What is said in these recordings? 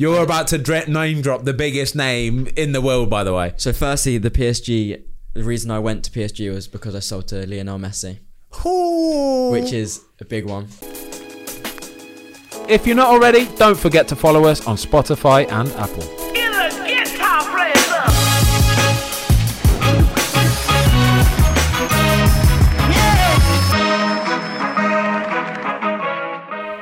You're about to dre- name drop the biggest name in the world, by the way. So, firstly, the PSG. The reason I went to PSG was because I sold to Lionel Messi, which is a big one. If you're not already, don't forget to follow us on Spotify and Apple.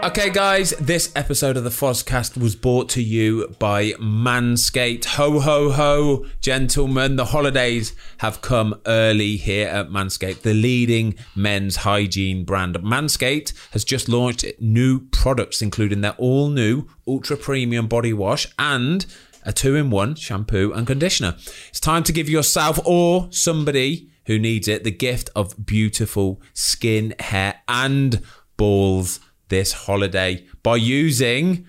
Okay, guys, this episode of the Fozcast was brought to you by Manscaped. Ho, ho, ho, gentlemen. The holidays have come early here at Manscaped, the leading men's hygiene brand. Manscaped has just launched new products, including their all new ultra premium body wash and a two in one shampoo and conditioner. It's time to give yourself or somebody who needs it the gift of beautiful skin, hair, and balls this holiday by using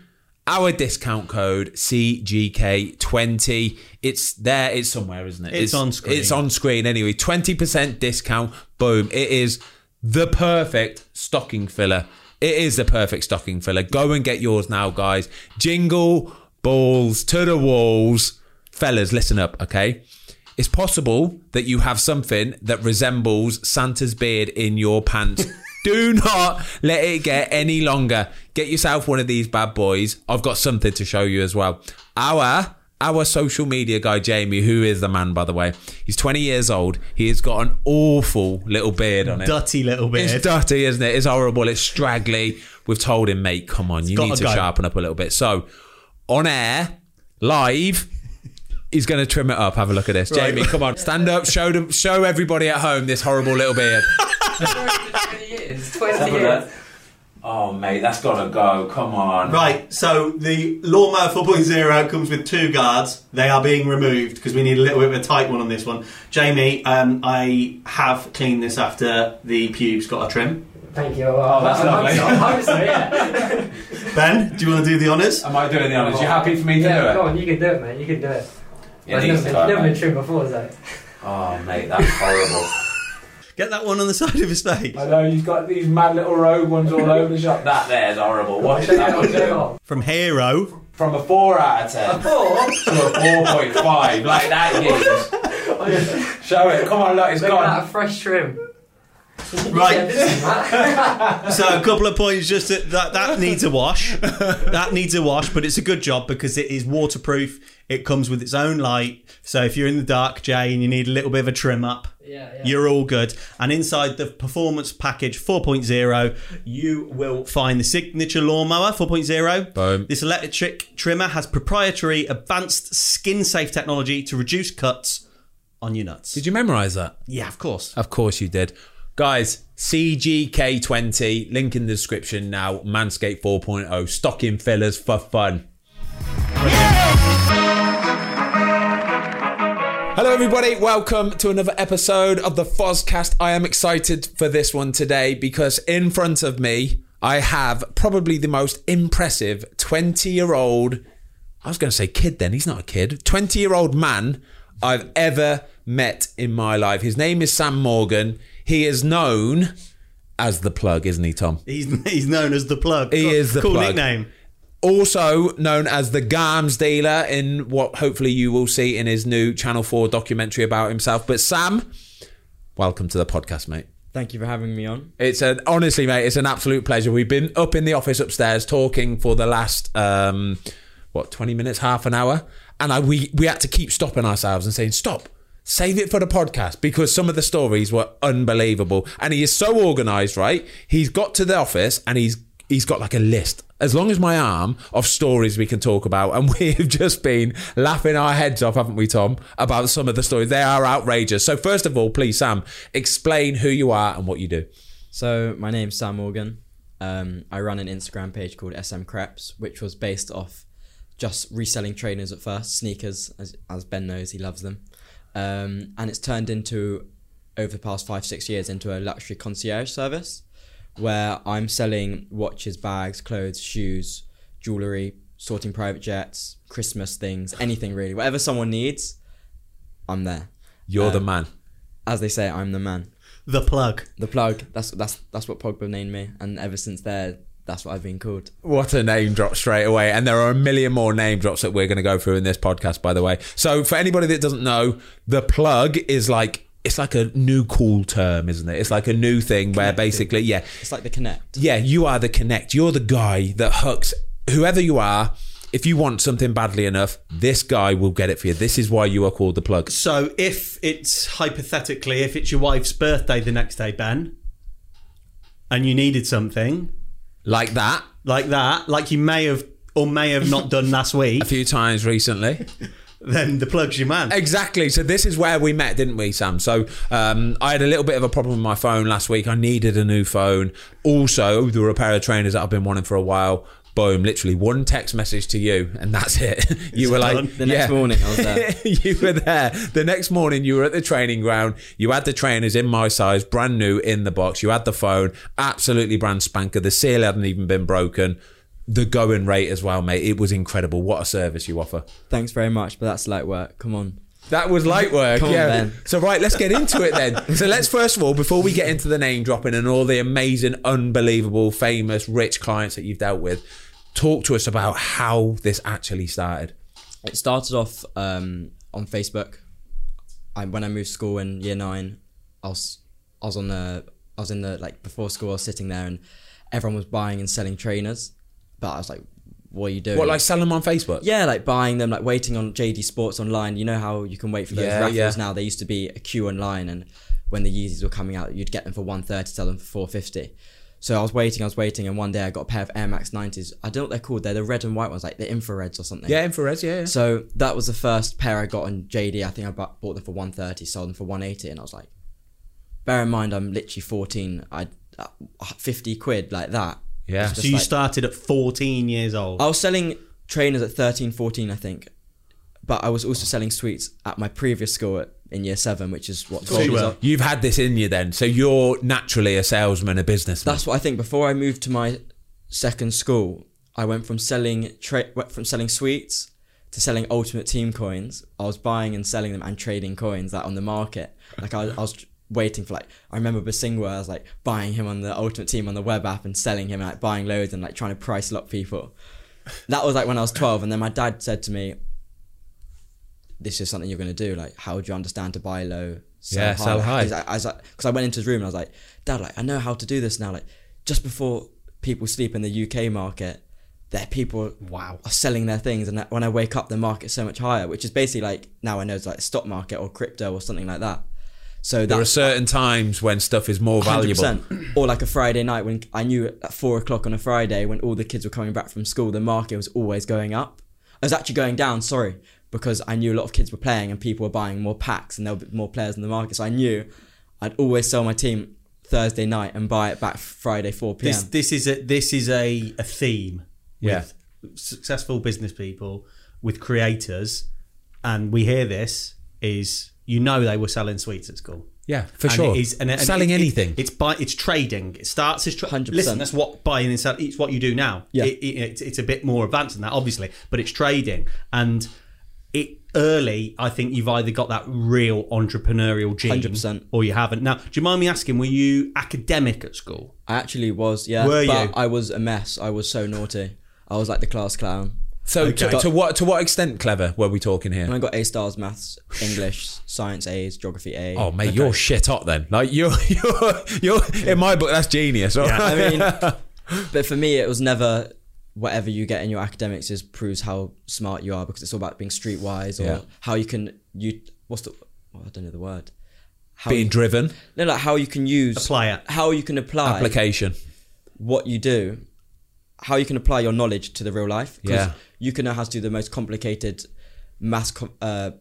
our discount code CGK20. It's there, it's somewhere, isn't it? It's on screen. It's on screen anyway. 20% discount. Boom. It is the perfect stocking filler. It is the perfect stocking filler. Go and get yours now, guys. Jingle balls to the walls. Fellas, listen up, okay? It's possible that you have something that resembles Santa's beard in your pants. Do not let it get any longer. Get yourself one of these bad boys. I've got something to show you as well. Our our social media guy Jamie, who is the man by the way, he's 20 years old. He has got an awful little beard on it. Dirty little beard. It's dirty, isn't it? It's horrible. It's straggly. We've told him, mate, come on, you need to go. sharpen up a little bit. So, on air, live, he's going to trim it up. Have a look at this, Right. Jamie. Come on, stand up. Show them. Show everybody at home this horrible little beard. 20 years. 20 years. Oh, mate, that's got to go. Come on. Right, so the Lawnmower 4.0 comes with two guards. They are being removed because we need a little bit of a tight one on this one. Jamie, um, I have cleaned this after the pubes got a trim. Thank you. Oh, that's lovely. I hope so, yeah. Ben, do you want to do the honours? Am I doing the honours? You happy for me to yeah, do it? go on, you can do it, man. You can do it. It I've never, to never been mate. trimmed before, so. Oh, mate, that's horrible. Get that one on the side of his face. I know you've got these mad little rogue ones all over the shop. That there's horrible. Watch Check it that out, one check do. out. From Hero. From a four out of ten Four? to a four point five, like that gives. Oh, Show it. Come on, look, it's Look at gone. that a fresh trim. Right. Yeah, this is mad. So a couple of points just that, that that needs a wash. That needs a wash, but it's a good job because it is waterproof. It comes with its own light. So if you're in the dark, Jay, and you need a little bit of a trim up, Yeah, yeah. you're all good. And inside the performance package 4.0, you will find the signature lawnmower 4.0. Boom. This electric trimmer has proprietary advanced skin safe technology to reduce cuts on your nuts. Did you memorise that? Yeah, of course. Of course you did. Guys, CGK20, link in the description now. Manscaped 4.0, stocking fillers for fun. Hello, everybody. Welcome to another episode of the Fozcast. I am excited for this one today because in front of me, I have probably the most impressive 20 year old, I was going to say kid then, he's not a kid, 20 year old man I've ever met in my life. His name is Sam Morgan. He is known as the plug, isn't he, Tom? He's he's known as the plug. He Cool- is the cool plug. nickname. also known as the Garms dealer in what hopefully you will see in his new Channel 4 documentary about himself. But Sam, welcome to the podcast, mate. Thank you for having me on. It's an honestly, mate, it's an absolute pleasure. We've been up in the office upstairs talking for the last um what, 20 minutes, half an hour, and I we we had to keep stopping ourselves and saying, "Stop. Save it for the podcast because some of the stories were unbelievable." And he is so organized, right? He's got to the office and he's he's got like a list as long as my arm of stories we can talk about and we've just been laughing our heads off haven't we tom about some of the stories they are outrageous so first of all please sam explain who you are and what you do So, my name's Sam Morgan. Um, I run an Instagram page called SM Creps, which was based off just reselling trainers at first, sneakers, as, as Ben knows, he loves them. Um, and it's turned into, over the past five, six years, into a luxury concierge service where I'm selling watches, bags, clothes, shoes, jewellery, sorting private jets, Christmas things, anything really. Whatever someone needs, I'm there. you're the Um, man As they say, I'm the man. The plug. The plug. That's that's that's what Pogba named me, and ever since there, that's what I've been called. What a name drop straight away. And there are a million more name drops that we're going to go through in this podcast, by the way. So, for anybody that doesn't know, the plug is like, it's like a new cool term, isn't it? It's like a new thing where basically, yeah, It's like the connect. yeah, you are the connect. You're the guy that hooks whoever you are. If you want something badly enough, this guy will get it for you. This is why you are called the plug. So if it's hypothetically, if it's your wife's birthday the next day, Ben, and you needed something Like that like that, like you may have or may have not done last week, a few times recently. then the plug's your man. Exactly. So this is where we met, didn't we, Sam? So um, I had a little bit of a problem with my phone last week. I needed a new phone. Also, there were a pair of trainers that I've been wanting for a while. Boom! Literally one text message to you, and that's it. You were like. The next yeah. morning I was there. you were there. The next morning, you were at the training ground. You had the trainers in my size, brand new in the box. You had the phone, absolutely brand spanker. The seal hadn't even been broken. The going rate as well, mate. It was incredible. What a service you offer. Thanks very much, but that's light work. Come on. That was light work. Come on, yeah. Ben. So right, let's get into it then. so let's first of all, before we get into the name dropping and all the amazing, unbelievable, famous, rich clients that you've dealt with, talk to us about how this actually started. It started off um, on Facebook. I, when I moved school in year nine, I was I was on the I was in the like before school. I was sitting there and everyone was buying and selling trainers, but I was like, "What are you doing?" What, like selling them on Facebook? yeah, like buying them, like waiting on JD Sports online. You know how you can wait for those Yeah, raffles yeah. now. There used to be a queue online, and when the Yeezys were coming out, you'd get them for one thirty, sell them for four fifty. So I was waiting, I was waiting, and one day I got a pair of Air Max 90s. I don't know what they're called. They're the red and white ones, like the infrareds or something. Yeah, infrared. Yeah. yeah. So that was the first pair I got on JD. I think I bought bought them for 130, sold them for 180, and I was like, bear in mind I'm literally 14. I uh, 50 quid like that. Yeah. So you like- started at 14 years old. I was selling trainers at 13, 14, I think, but I was also selling sweets at my previous school at, in year seven, which is what. 12 you years were. old. You've had this in you then, so you're naturally a salesman, a businessman. That's what I think. Before I moved to my second school, I went from selling tra- went from selling sweets to selling Ultimate Team coins. I was buying and selling them and trading coins like on the market. Like I, I was waiting for like I remember Bosingwa. I was like buying him on the Ultimate Team on the web app and selling him like buying loads and like trying to price lock people. That was like when I was twelve, and then my dad said to me. This is something you're going to do. Like, how do you understand to buy low, sell Yeah, high? sell high. Like- I because I went into his room and I was like, Dad, like I know how to do this now. Like just before people sleep in the UK market, their people wow are selling their things, and when I wake up, the market's so much higher, which is basically like now I know it's like stock market or crypto or something like that. So there are certain times when stuff is more valuable. 100%. Or like a Friday night when I knew at four o'clock on a Friday when all the kids were coming back from school, the market was always going up. I was actually going down, sorry, because I knew a lot of kids were playing and people were buying more packs and there were more players in the market. So I knew I'd always sell my team Thursday night and buy it back Friday 4 p.m. This this is a this is a, a theme Yeah. successful business people with creators, and we hear this is you know they were selling sweets at school. Yeah, for And sure. it is- and- and Selling it- it- anything. it's buy, it's trading. It starts as tra- 100%. listen. That's what buying and selling. It's what you do now. Yeah. It, it, it's, it's a bit more advanced than that, obviously, but it's trading. And it early, I think you've either got that real entrepreneurial gene, 100%. or you haven't. Now, do you mind me asking? Were you academic at school? I actually was, yeah. Were but you? I was a mess. I was so naughty. I was like the class clown. so to, Okay. to what to what extent clever were we talking here? And I got A stars, maths, English, science A's, geography A. Oh mate, you're shit hot then. Like you're you're you're in my book that's genius. all Yeah. I mean, but for me, it was never whatever you get in your academics is proves how smart you are because it's all about being streetwise or Yeah. how you can you what's the oh, I don't know the word. How being you, driven, no, like how you can use Apply it. how you can apply application. what you do, how you can apply your knowledge to the real life. 'Cause Yeah. you can know how to do the most complicated math com- uh,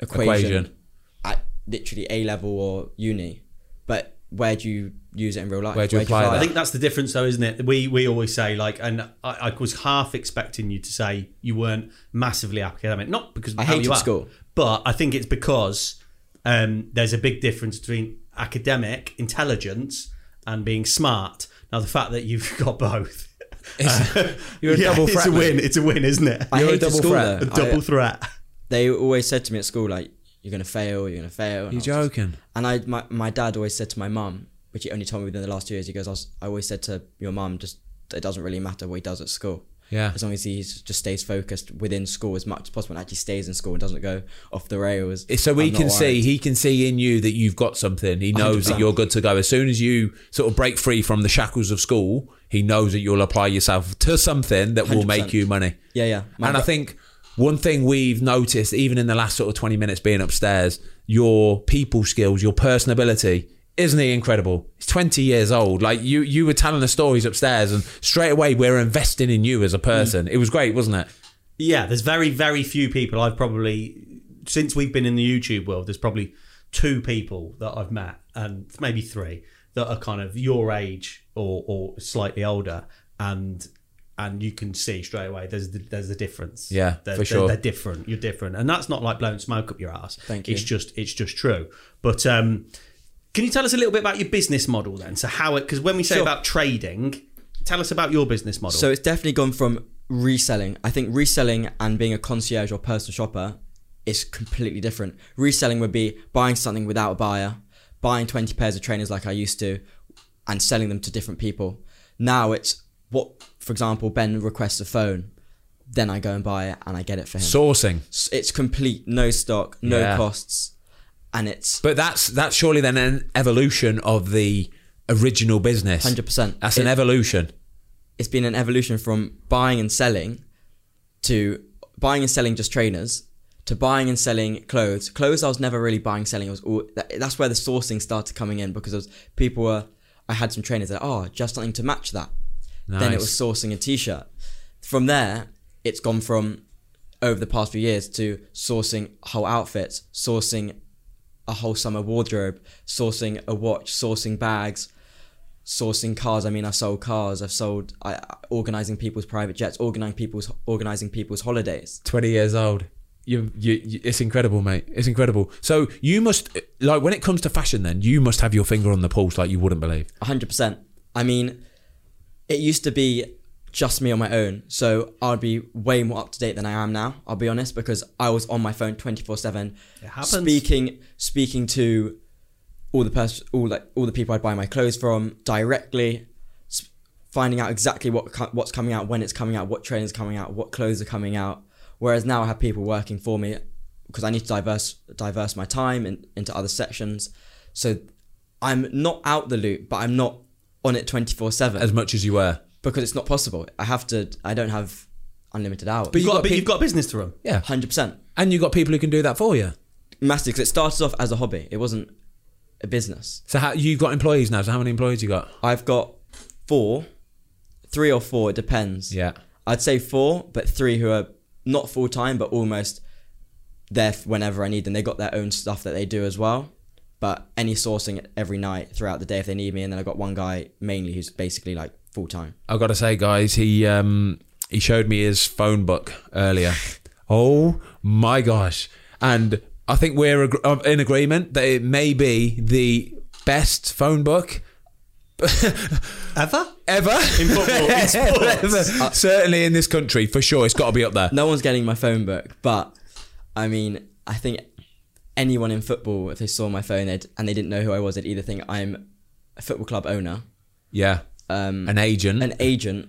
equation, Equation. at literally A level or uni, but where do you use it in real life? Where do you apply I that? think that's the difference, though, isn't it? We we always say like, and I, I was half expecting you to say you weren't massively academic, not because of I how hated you are, school. but I think it's because um, there's a big difference between academic intelligence and being smart. Now, the fact that you've got both, You're a yeah, double it's threat. a mate. win. It's a win, isn't it? I You're a double school threat. though. a double I- threat. they always said to me at school like you're gonna fail you're gonna fail and, You're I was- joking. and I my, my dad always said to my mum which he only told me within the last two years he goes I, was, I always said to your mum just it doesn't really matter what he does at school. Yeah. As long as he just stays focused within school as much as possible and actually stays in school and doesn't go off the rails. Eh, so we can see, he can see in you that you've got something. He knows that 100%. you're good to go. As soon as you sort of break free from the shackles of school, he knows that you'll apply yourself to something that will 100%. make you money. Yeah, yeah. My and I think one thing we've noticed, even in the last sort of 20 minutes being upstairs, your people skills, your personability, isn't he incredible? He's 20 years old. Like you, you were telling the stories upstairs, and straight away we're investing in you as a person. It was great, wasn't it? Yeah, there's very, very few people I've probably since we've been in the YouTube world. There's probably two people that I've met, and maybe three that are kind of your age or, or slightly older, and and you can see straight away there's the, there's a difference. Yeah, they're, for they're- sure. They're, different. You're different, and that's not like blowing smoke up your ass. Thank you. It's just it's just true. But um, can you tell us a little bit about your business model then? So how it because when we say Sure. about trading, tell us about your business model. So it's definitely gone from reselling. I think reselling and being a concierge or personal shopper is completely different. Reselling would be buying something without a buyer, buying 20 pairs of trainers like I used to, and selling them to different people. Now it's what, for example, Ben requests a phone, then I go and buy it and I get it for him. Sourcing. It's complete, no stock, no Yeah. costs, and it's But that's that's surely then an evolution of the original business. 100%. That's an evolution. it's been an evolution from buying and selling to buying and selling just trainers to buying and selling clothes. Clothes I was never really buying selling. It was all that, that's where the sourcing started coming in because it was, people were. I had some trainers that oh just something to match that. Then it was sourcing a t-shirt. From there, it's gone from over the past few years to sourcing whole outfits, sourcing a whole summer wardrobe, sourcing a watch, sourcing bags, sourcing cars. I mean, I've sold cars. I've sold I, organizing people's private jets, organizing people's organizing people's holidays. 20 years old. You, you, you, it's incredible, mate. It's incredible. So you must, like, when it comes to fashion, then you must have your finger on the pulse, like you wouldn't believe. hundred percent. I mean, it used to be just me on my own, so I'd be way more up to date than I am now. I'll be honest because I was on my phone twenty four seven, speaking speaking to all the pers- all like all the people I'd buy my clothes from directly, s- finding out exactly what co- what's coming out, when it's coming out, what trainers coming out, what clothes are coming out. Whereas now I have people working for me because I need to diverse diverse my time in, into other sections. So I'm not out the loop, but I'm not on it twenty four seven As much as you were. Because it's not possible. I have to. I don't have unlimited hours. But you've you got, got but peop- you've got a business to run. Yeah. hundred percent And you've got people who can do that for you. massive because it started off as a hobby. It wasn't a business. So how, you've got employees now. So how many employees you got? I've got four, three or four. It depends. Yeah. I'd say four, but three who are not full time, but almost there whenever I need them. They got their own stuff that they do as well. But any sourcing every night throughout the day if they need me, and then I got one guy mainly who's basically like full time. I've got to say, guys, he um, he showed me his phone book earlier. oh my gosh! And I think we're ag- uh, in agreement that it may be the best phone book Ever? ever In football, in sports. Ever. Certainly in this country, for sure. It's got to be up there. No one's getting my phone book, but I mean, I think anyone in football, if they saw my phone they'd, and they didn't know who I was, they'd either think I'm a football club owner, Yeah, um, an agent. an agent,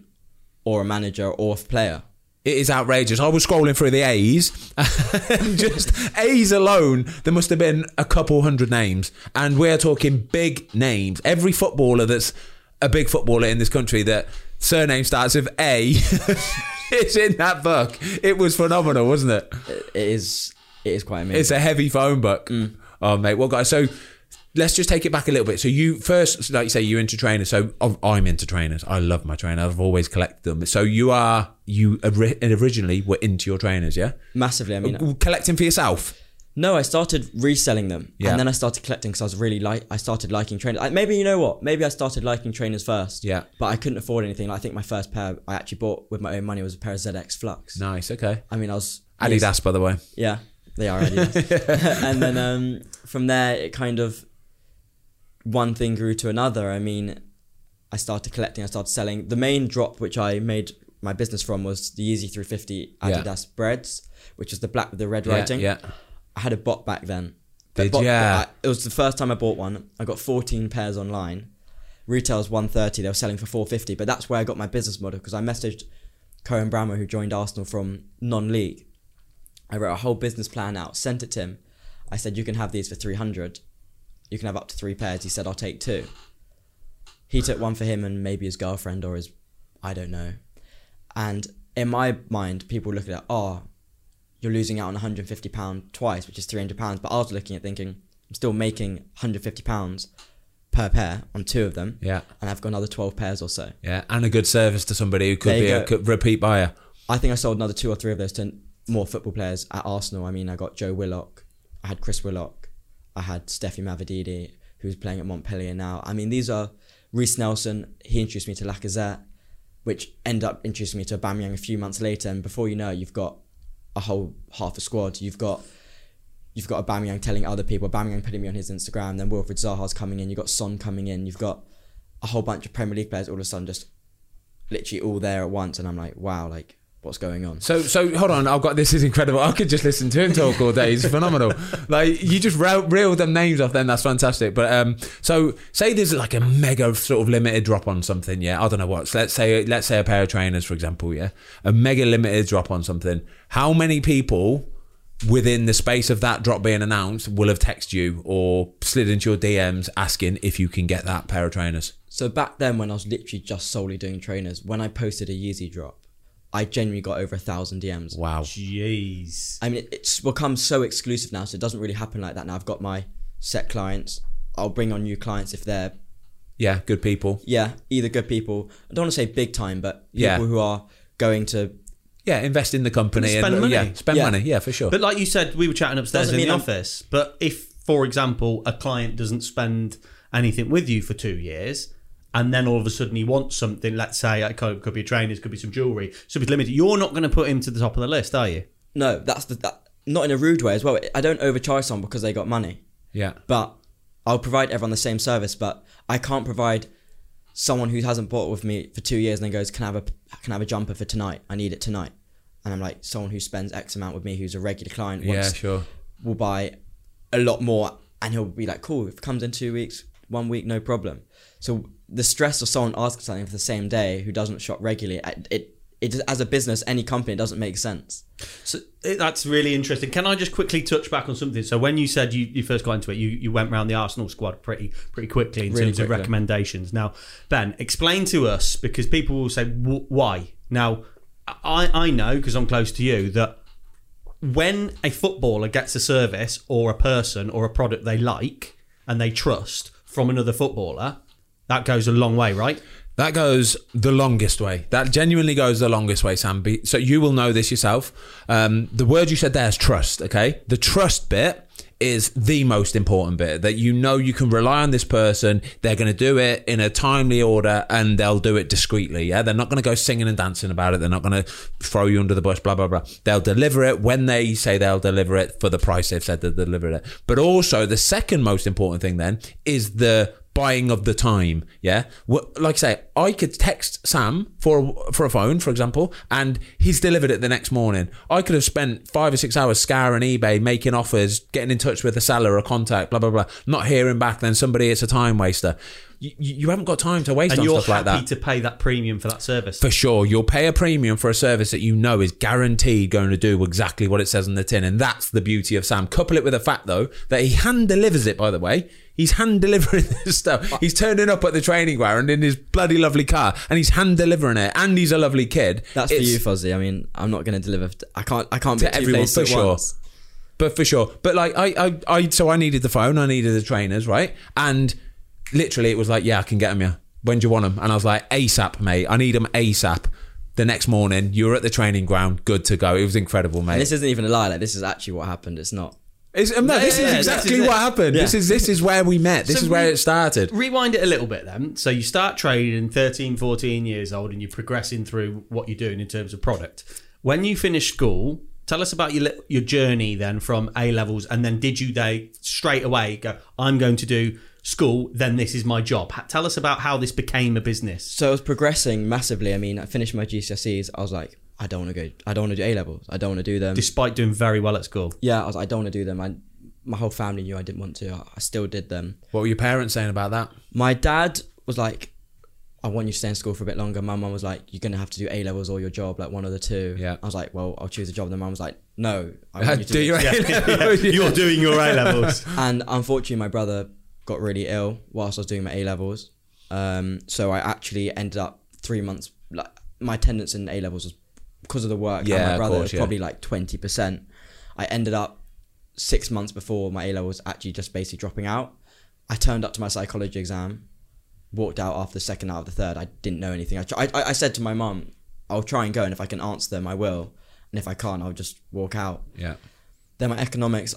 or a manager or a player. It is outrageous. I was scrolling through the A's, and just A's alone, there must have been a couple hundred names, and we're talking big names. Every footballer that's a big footballer in this country that surname starts with A is in that book. It was phenomenal, wasn't it? It is, it is quite amazing. It's a heavy phone book. Mm. Oh, mate. Well, guys, so let's just take it back a little bit. So you first, like you say, you're into trainers. So I'm- into trainers. I love my trainers. I've always collected them. So you are, you originally were into your trainers, yeah? Massively. I mean, Collecting for yourself. no, I started reselling them, Yeah. and then I started collecting because I was really like, I started liking trainers. Like, maybe you know what? Maybe I started liking trainers first. Yeah. But I couldn't afford anything. Like, I think my first pair I actually bought with my own money was a pair of ZX Flux. Nice. Okay. I mean, I was Adidas, by the way. Yeah, they are Adidas. and then um, from there, it kind of one thing grew to another. I mean, I started collecting, I started selling. The main drop which I made my business from was the Yeezy 350 Yeah. Adidas Breads, which was the black with the red Yeah, writing. Yeah. I had a bot back then. The Did bot- ya? I- It was the first time I bought one. I got 14 pairs online. retail's 130 they were selling for 450 but that's where i got my business model because i messaged cohen bramall who joined arsenal from non-league i wrote a whole business plan out sent it to him i said you can have these for 300 you can have up to three pairs he said i'll take two he took one for him and maybe his girlfriend or his i don't know and in my mind people look at it oh you're losing out on 150 pound twice which is 300 pounds but i was looking at thinking i'm still making 150 pounds per pair on two of them Yeah. and i've got another 12 pairs or so Yeah, and a good service to somebody who could be you a could repeat buyer. I think I sold another two or three of those to more football players at Arsenal. I mean, I got Joe Willock, I had Chris Willock, I had Stephy Mavididi, who's playing at Montpellier now. I mean, these are Reiss Nelson. He introduced me to Lacazette, which ended up introducing me to Aubameyang a few months later. And before you know, you've got a whole half a squad. You've got you've got Aubameyang telling other people, Aubameyang putting me on his Instagram. Then Wilfried Zaha's coming in. You've got Son coming in. You've got a whole bunch of Premier League players all of a sudden just literally all there at once. And I'm like, wow, like what's going on? So, so hold on. I've got this is incredible. I could just listen to him talk all day. He's phenomenal. Like you just reel, reel them names off. Then that's fantastic. But um, so say there's like a mega sort of limited drop on something. Yeah, I don't know what. So let's say let's say a pair of trainers, for example. Yeah, a mega limited drop on something. How many people? Within the space of that drop being announced, will have texted you or slid into your DMs asking if you can get that pair of trainers. So back then, when I was literally just solely doing trainers, when I posted a Yeezy drop, I genuinely got over a thousand DMs. Wow. Jeez. I mean, it's become so exclusive now, so it doesn't really happen like that now. I've got my set clients. I'll bring on new clients if they're Yeah, good people. yeah either good people. I don't want to say big time, but people Yeah. who are going to Yeah, invest in the company Spend and uh, money. yeah, spend Yeah. money. Yeah, for sure. But like you said, we were chatting upstairs Doesn't in the I'm- office. But if, for example, a client doesn't spend anything with you for two years, and then all of a sudden he wants something, let's say it could, could be a trainers, could be some jewelry, so it's limited. You're not going to put him to the top of the list, are you? no, that's the that not in a rude way as well. I don't overcharge someone because they got money. yeah. but I'll provide everyone the same service. But I can't provide someone who hasn't bought with me for two years and then goes, "Can I have a can I have a jumper for tonight? I need it tonight." And I'm like, someone who spends X amount with me, who's a regular client, Yeah, sure. will buy a lot more, and he'll be like, "Cool, if it comes in two weeks, one week, no problem." So the stress of someone asking something for the same day who doesn't shop regularly, it it, it as a business, any company, it doesn't make sense. So it, that's really interesting. Can I just quickly touch back on something? So when you said you, you first got into it, you, you went around the Arsenal squad pretty pretty quickly in Really terms of recommendations. Now, Ben, explain to us because people will say "W- why. Now, I I know because I'm close to you that when a footballer gets a service or a person or a product they like and they trust from another footballer, that goes a long way, right? That goes the longest way. That genuinely goes the longest way, Samby. So you will know this yourself. Um, the word you said there is trust. Okay, the trust bit is the most important bit. That you know you can rely on this person. They're going to do it in a timely order, and they'll do it discreetly. Yeah, they're not going to go singing and dancing about it. They're not going to throw you under the bus. Blah blah blah. They'll deliver it when they say they'll deliver it for the price they've said they'll deliver it. But also the second most important thing then is the buying of the time. Yeah, like I say, I could text Sam for for a phone, for example, and he's delivered it the next morning. I could have spent five or six hours scouring eBay, making offers, getting in touch with a seller or contact, blah blah blah. Not hearing back, then somebody it's a time waster. You, you haven't got time to waste And on you're stuff like happy that. to pay that premium for that service. For sure, you'll pay a premium for a service that you know is guaranteed going to do exactly what it says on the tin, and that's the beauty of Sam. Couple it with the fact though that he hand delivers it. By the way, he's hand delivering this stuff. He's turning up at the training ground in his bloody lovely car, and he's hand delivering it. And he's a lovely kid. That's for you, Fozzy. I mean, I'm not going to deliver. I can't. I can't To be everyone, for sure. once. But for sure. But like I, I, I, so I needed the phone, I needed the trainers, right? And literally, it was like, yeah, I can get them. Yeah, when do you want them? And I was like, ASAP, mate. I need them ASAP. The next morning, you were at the training ground, good to go. It was incredible, mate. And this isn't even a lie. Like this is actually what happened. It's not. It's, um, no, this Yeah, is yeah, exactly this is what it. happened. This is this is where we met. This So is where we- it started. Rewind it a little bit then. So you start trading 13, 14 years old and you're progressing through what you're doing in terms of product. When you finish school, tell us about your your journey then from A levels and then did you they straight away go I'm going to do school then this is my job. Tell us about how this became a business. So I was progressing massively. I mean, I finished my GCSEs. I was like, I don't want to go. I don't want to do A levels. I don't want to do them. Despite doing very well at school. yeah, I was. I don't want to do them. I, my whole family knew I didn't want to. I, I still did them. What were your parents saying about that? My dad was like, I want you to stay in school for a bit longer. My mum was like, you're gonna have to do A levels or your job, like one of the two. Yeah. I was like, well, I'll choose a job. Then mum was like, no, I want you to Do your this." You're doing your A levels. And unfortunately, my brother got really ill whilst I was doing my A levels. Um, so I actually ended up three months. Like my attendance in A levels was because of the work. Yeah, and my brother course, was yeah. probably like twenty percent. I ended up six months before my A levels actually just basically dropping out. I turned up to my psychology exam, walked out after the second out of the third. I didn't know anything. I, I, I said to my mum, I'll try and go, and if I can answer them, I will. And if I can't, I'll just walk out. Yeah. Then my economics,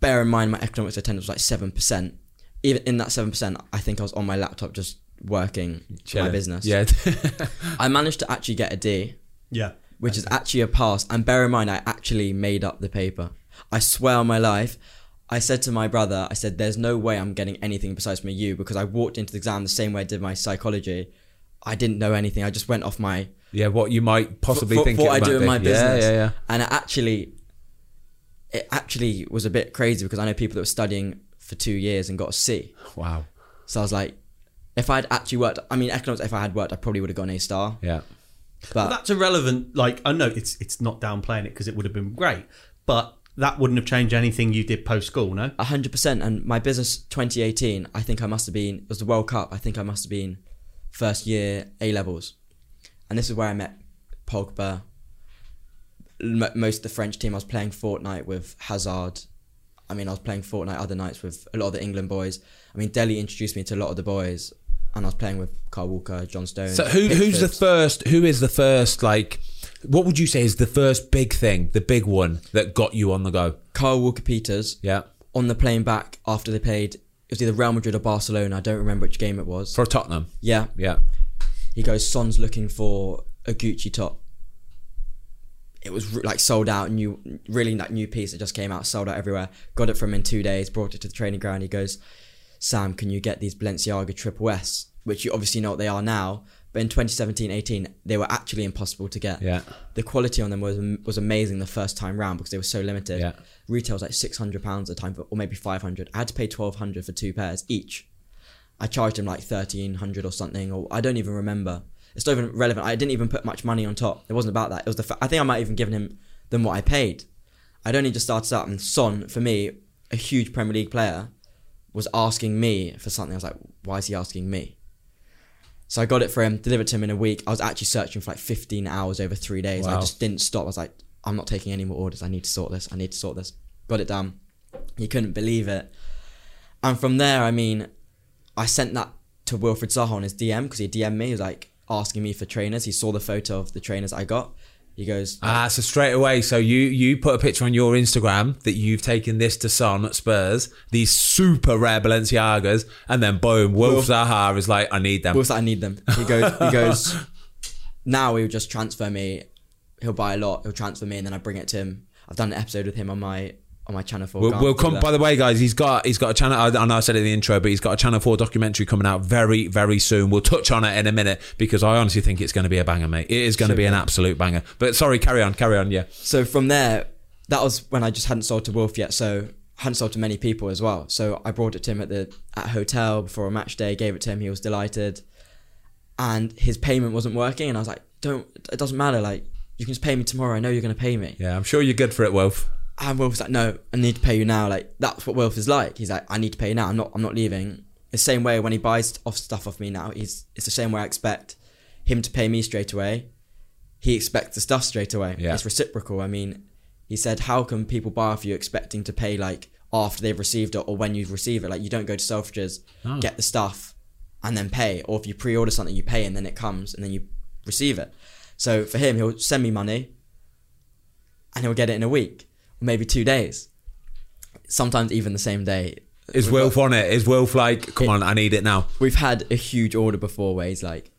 bear in mind my economics attendance was like seven percent. Even in that seven percent, I think I was on my laptop just working my business. Yeah. I managed to actually get a D, Yeah. which is actually a pass. And bear in mind, I actually made up the paper. I swear on my life. I said to my brother, I said, "There's no way I'm getting anything besides from a U because I walked into the exam the same way I did my psychology. I didn't know anything. I just went off my yeah. What you might possibly for, think what I do in my business. Yeah, yeah, yeah. And it actually, it actually was a bit crazy because I know people that were studying for two years and got a C. Wow. So I was like, if I'd actually worked, I mean, economics. If I had worked, I probably would have got an A star. Yeah. But Well, that's irrelevant. Like I know it's it's not downplaying it because it would have been great, but that wouldn't have changed anything you did post school. No. hundred percent. And my business 2018, I think I must have been. It was the World Cup. I think I must have been first year A levels, and this is where I met Pogba. M- most of the French team. I was playing Fortnite with Hazard. I mean, I was playing Fortnite other nights with a lot of the England boys. I mean, Dele introduced me to a lot of the boys, and I was playing with Kyle Walker, John Stone. So who who's the first? Who is the first? Like, what would you say is the first big thing, the big one that got you on the go? Kyle Walker Peters Yeah. on the plane back after they played. It was either Real Madrid or Barcelona. I don't remember which game it was. For Tottenham. yeah, Yeah. he goes, Son's looking for a Gucci top. It was like sold out, new, really that new piece that just came out, sold out everywhere. Got it from him in two days, brought it to the training ground. He goes, Sam, can you get these Balenciaga Triple S? Which you obviously know what they are now, but in 2017 18, they were actually impossible to get. Yeah. The quality on them was was amazing the first time round because they were so limited. Yeah. Retail was like £600 a the time, or maybe 500 I had to pay 1200 for two pairs each. I charged him like thirteen hundred or something, or I don't even remember. It's not even relevant. I didn't even put much money on top. It wasn't about that. It was the. Fa- I think I might have even given him than what I paid. I'd only just started out, and Son, for me, a huge Premier League player, was asking me for something. I was like, why is he asking me? So I got it for him, delivered to him in a week. I was actually searching for like 15 hours over three days. I just didn't stop. I was like, I'm not taking any more orders. I need to sort this. I need to sort this. Got it done. He couldn't believe it. And from there, I mean, I sent that to Wilfried Zaha on his DM because he DM'd me. He was like asking me for trainers. He saw the photo of the trainers I got. He goes, Ah, so straight away, so you you put a picture on your Instagram that you've taken this to Son at Spurs, these super rare Balenciagas, and then boom, Wilf Zaha is like, I need them. Like, I need them. He goes, he goes, now he'll just transfer me. He'll buy a lot. He'll transfer me, and then I bring it to him. I've done an episode with him on my on my channel for. We'll, we'll come. By the way, guys, he's got he's got a channel. I I know I said it in the intro, but he's got a Channel Four documentary coming out very very soon. We'll touch on it in a minute because I honestly think it's going to be a banger, mate. It is going to be an absolute banger. But sorry, carry on, carry on. Yeah, So from there, that was when I just hadn't sold to Wilf yet. So I hadn't sold to many people as well. So I brought it to him at the at hotel before a match day. Gave it to him. He was delighted, and his payment wasn't working. And I was like, "Don't. It doesn't matter. Like you can just pay me tomorrow. I know you're going to pay me." yeah. I'm sure you're good for it, Wilf. And Wilf was like, "No, I need to pay you now." Like that's what Wilf is like. He's like, "I need to pay you now. I'm not. I'm not leaving." The same way when he buys off stuff off me now, he's it's the same way I expect him to pay me straight away. He expects the stuff straight away. Yeah. It's reciprocal. I mean, he said, "How can people buy off you expecting to pay like after they've received it or when you receive it? Like you don't go to Selfridges, Oh. get the stuff, and then pay. Or if you pre-order something, you pay and then it comes and then you receive it. So for him, he'll send me money, and he'll get it in a week, maybe two days. Sometimes even the same day. Is got- on it? Is Wilf like, come on, I need it now? We've had a huge order before where he's like,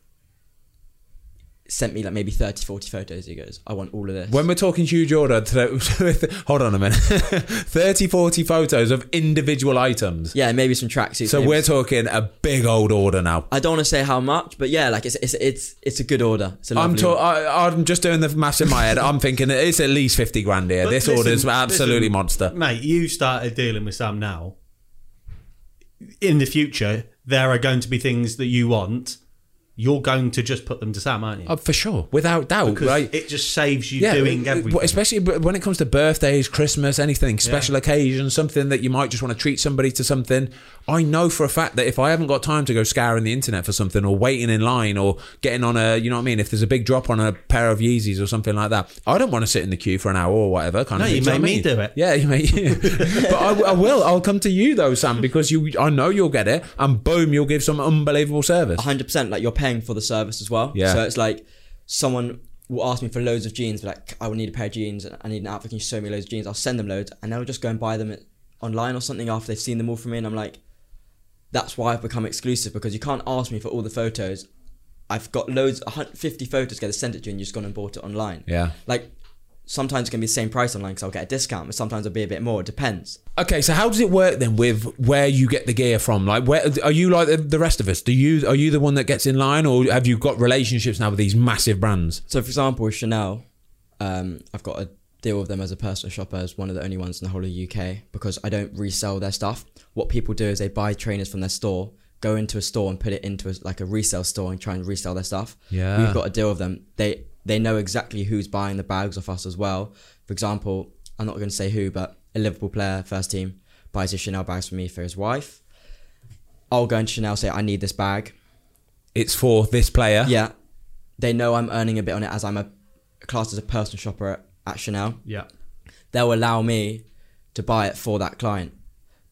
sent me like maybe 30, 40 photos. He goes, I want all of this. When we're talking huge order, hold on a minute, 30, 40 photos of individual items. yeah, maybe some tracksuits. So maybe we're some- talking a big old order now. I don't want to say how much, but yeah, like it's it's it's it's a good order. It's a I'm lovely to- I, I'm just doing the maths in my head. I'm thinking it's at least 50 grand here. But this listen- order's absolutely listen, monster. Mate, you started dealing with Sam now. In the future, there are going to be things that you want, you're going to just put them to Sam, aren't you? Oh, for sure, without doubt, because right? it just saves you yeah, doing it- it- everything. especially when it comes to birthdays, Christmas, anything, special occasions, something that you might just want to treat somebody to something. I know for a fact that if I haven't got time to go scouring the internet for something or waiting in line or getting on a, you know what I mean, if there's a big drop on a pair of Yeezys or something like that, I don't want to sit in the queue for an hour or whatever. Kind No, of thing. you Do know made me do it. Yeah, you may. but I, I will. I'll come to you though, Sam, because you. I know you'll get it, and boom, you'll give some unbelievable service. hundred percent. Like you're paying for the service as well. Yeah. So it's like someone will ask me for loads of jeans, like, I will need a pair of jeans. I need an outfit. Can you show me loads of jeans? I'll send them loads, and they'll just go and buy them online or something after they've seen them all from me. And I'm like, that's why I've become exclusive because you can't ask me for all the photos. I've got loads, 100 50 photos together, sent it to you, and you've just gone and bought it online. Yeah. Like sometimes it can be the same price online because I'll get a discount, but sometimes it'll be a bit more. It depends. Okay, so how does it work then with where you get the gear from? Like, where are you like the, the rest of us? Do you are you the one that gets in line, or have you got relationships now with these massive brands? So, for example, with Chanel, um, I've got a deal with them as a personal shopper, as one of the only ones in the whole of the UK, because I don't resell their stuff. What people do is they buy trainers from their store, go into a store and put it into a, like a resale store and try and resell their stuff. Yeah. we've got a deal with them. They they know exactly who's buying the bags off us as well. For example, I'm not going to say who, but a Liverpool player, first team, buys his Chanel bags for me for his wife. I'll go into Chanel say I need this bag. It's for this player. Yeah, they know I'm earning a bit on it as I'm a classed as a personal shopper at, at Chanel. yeah. They'll allow me to buy it for that client.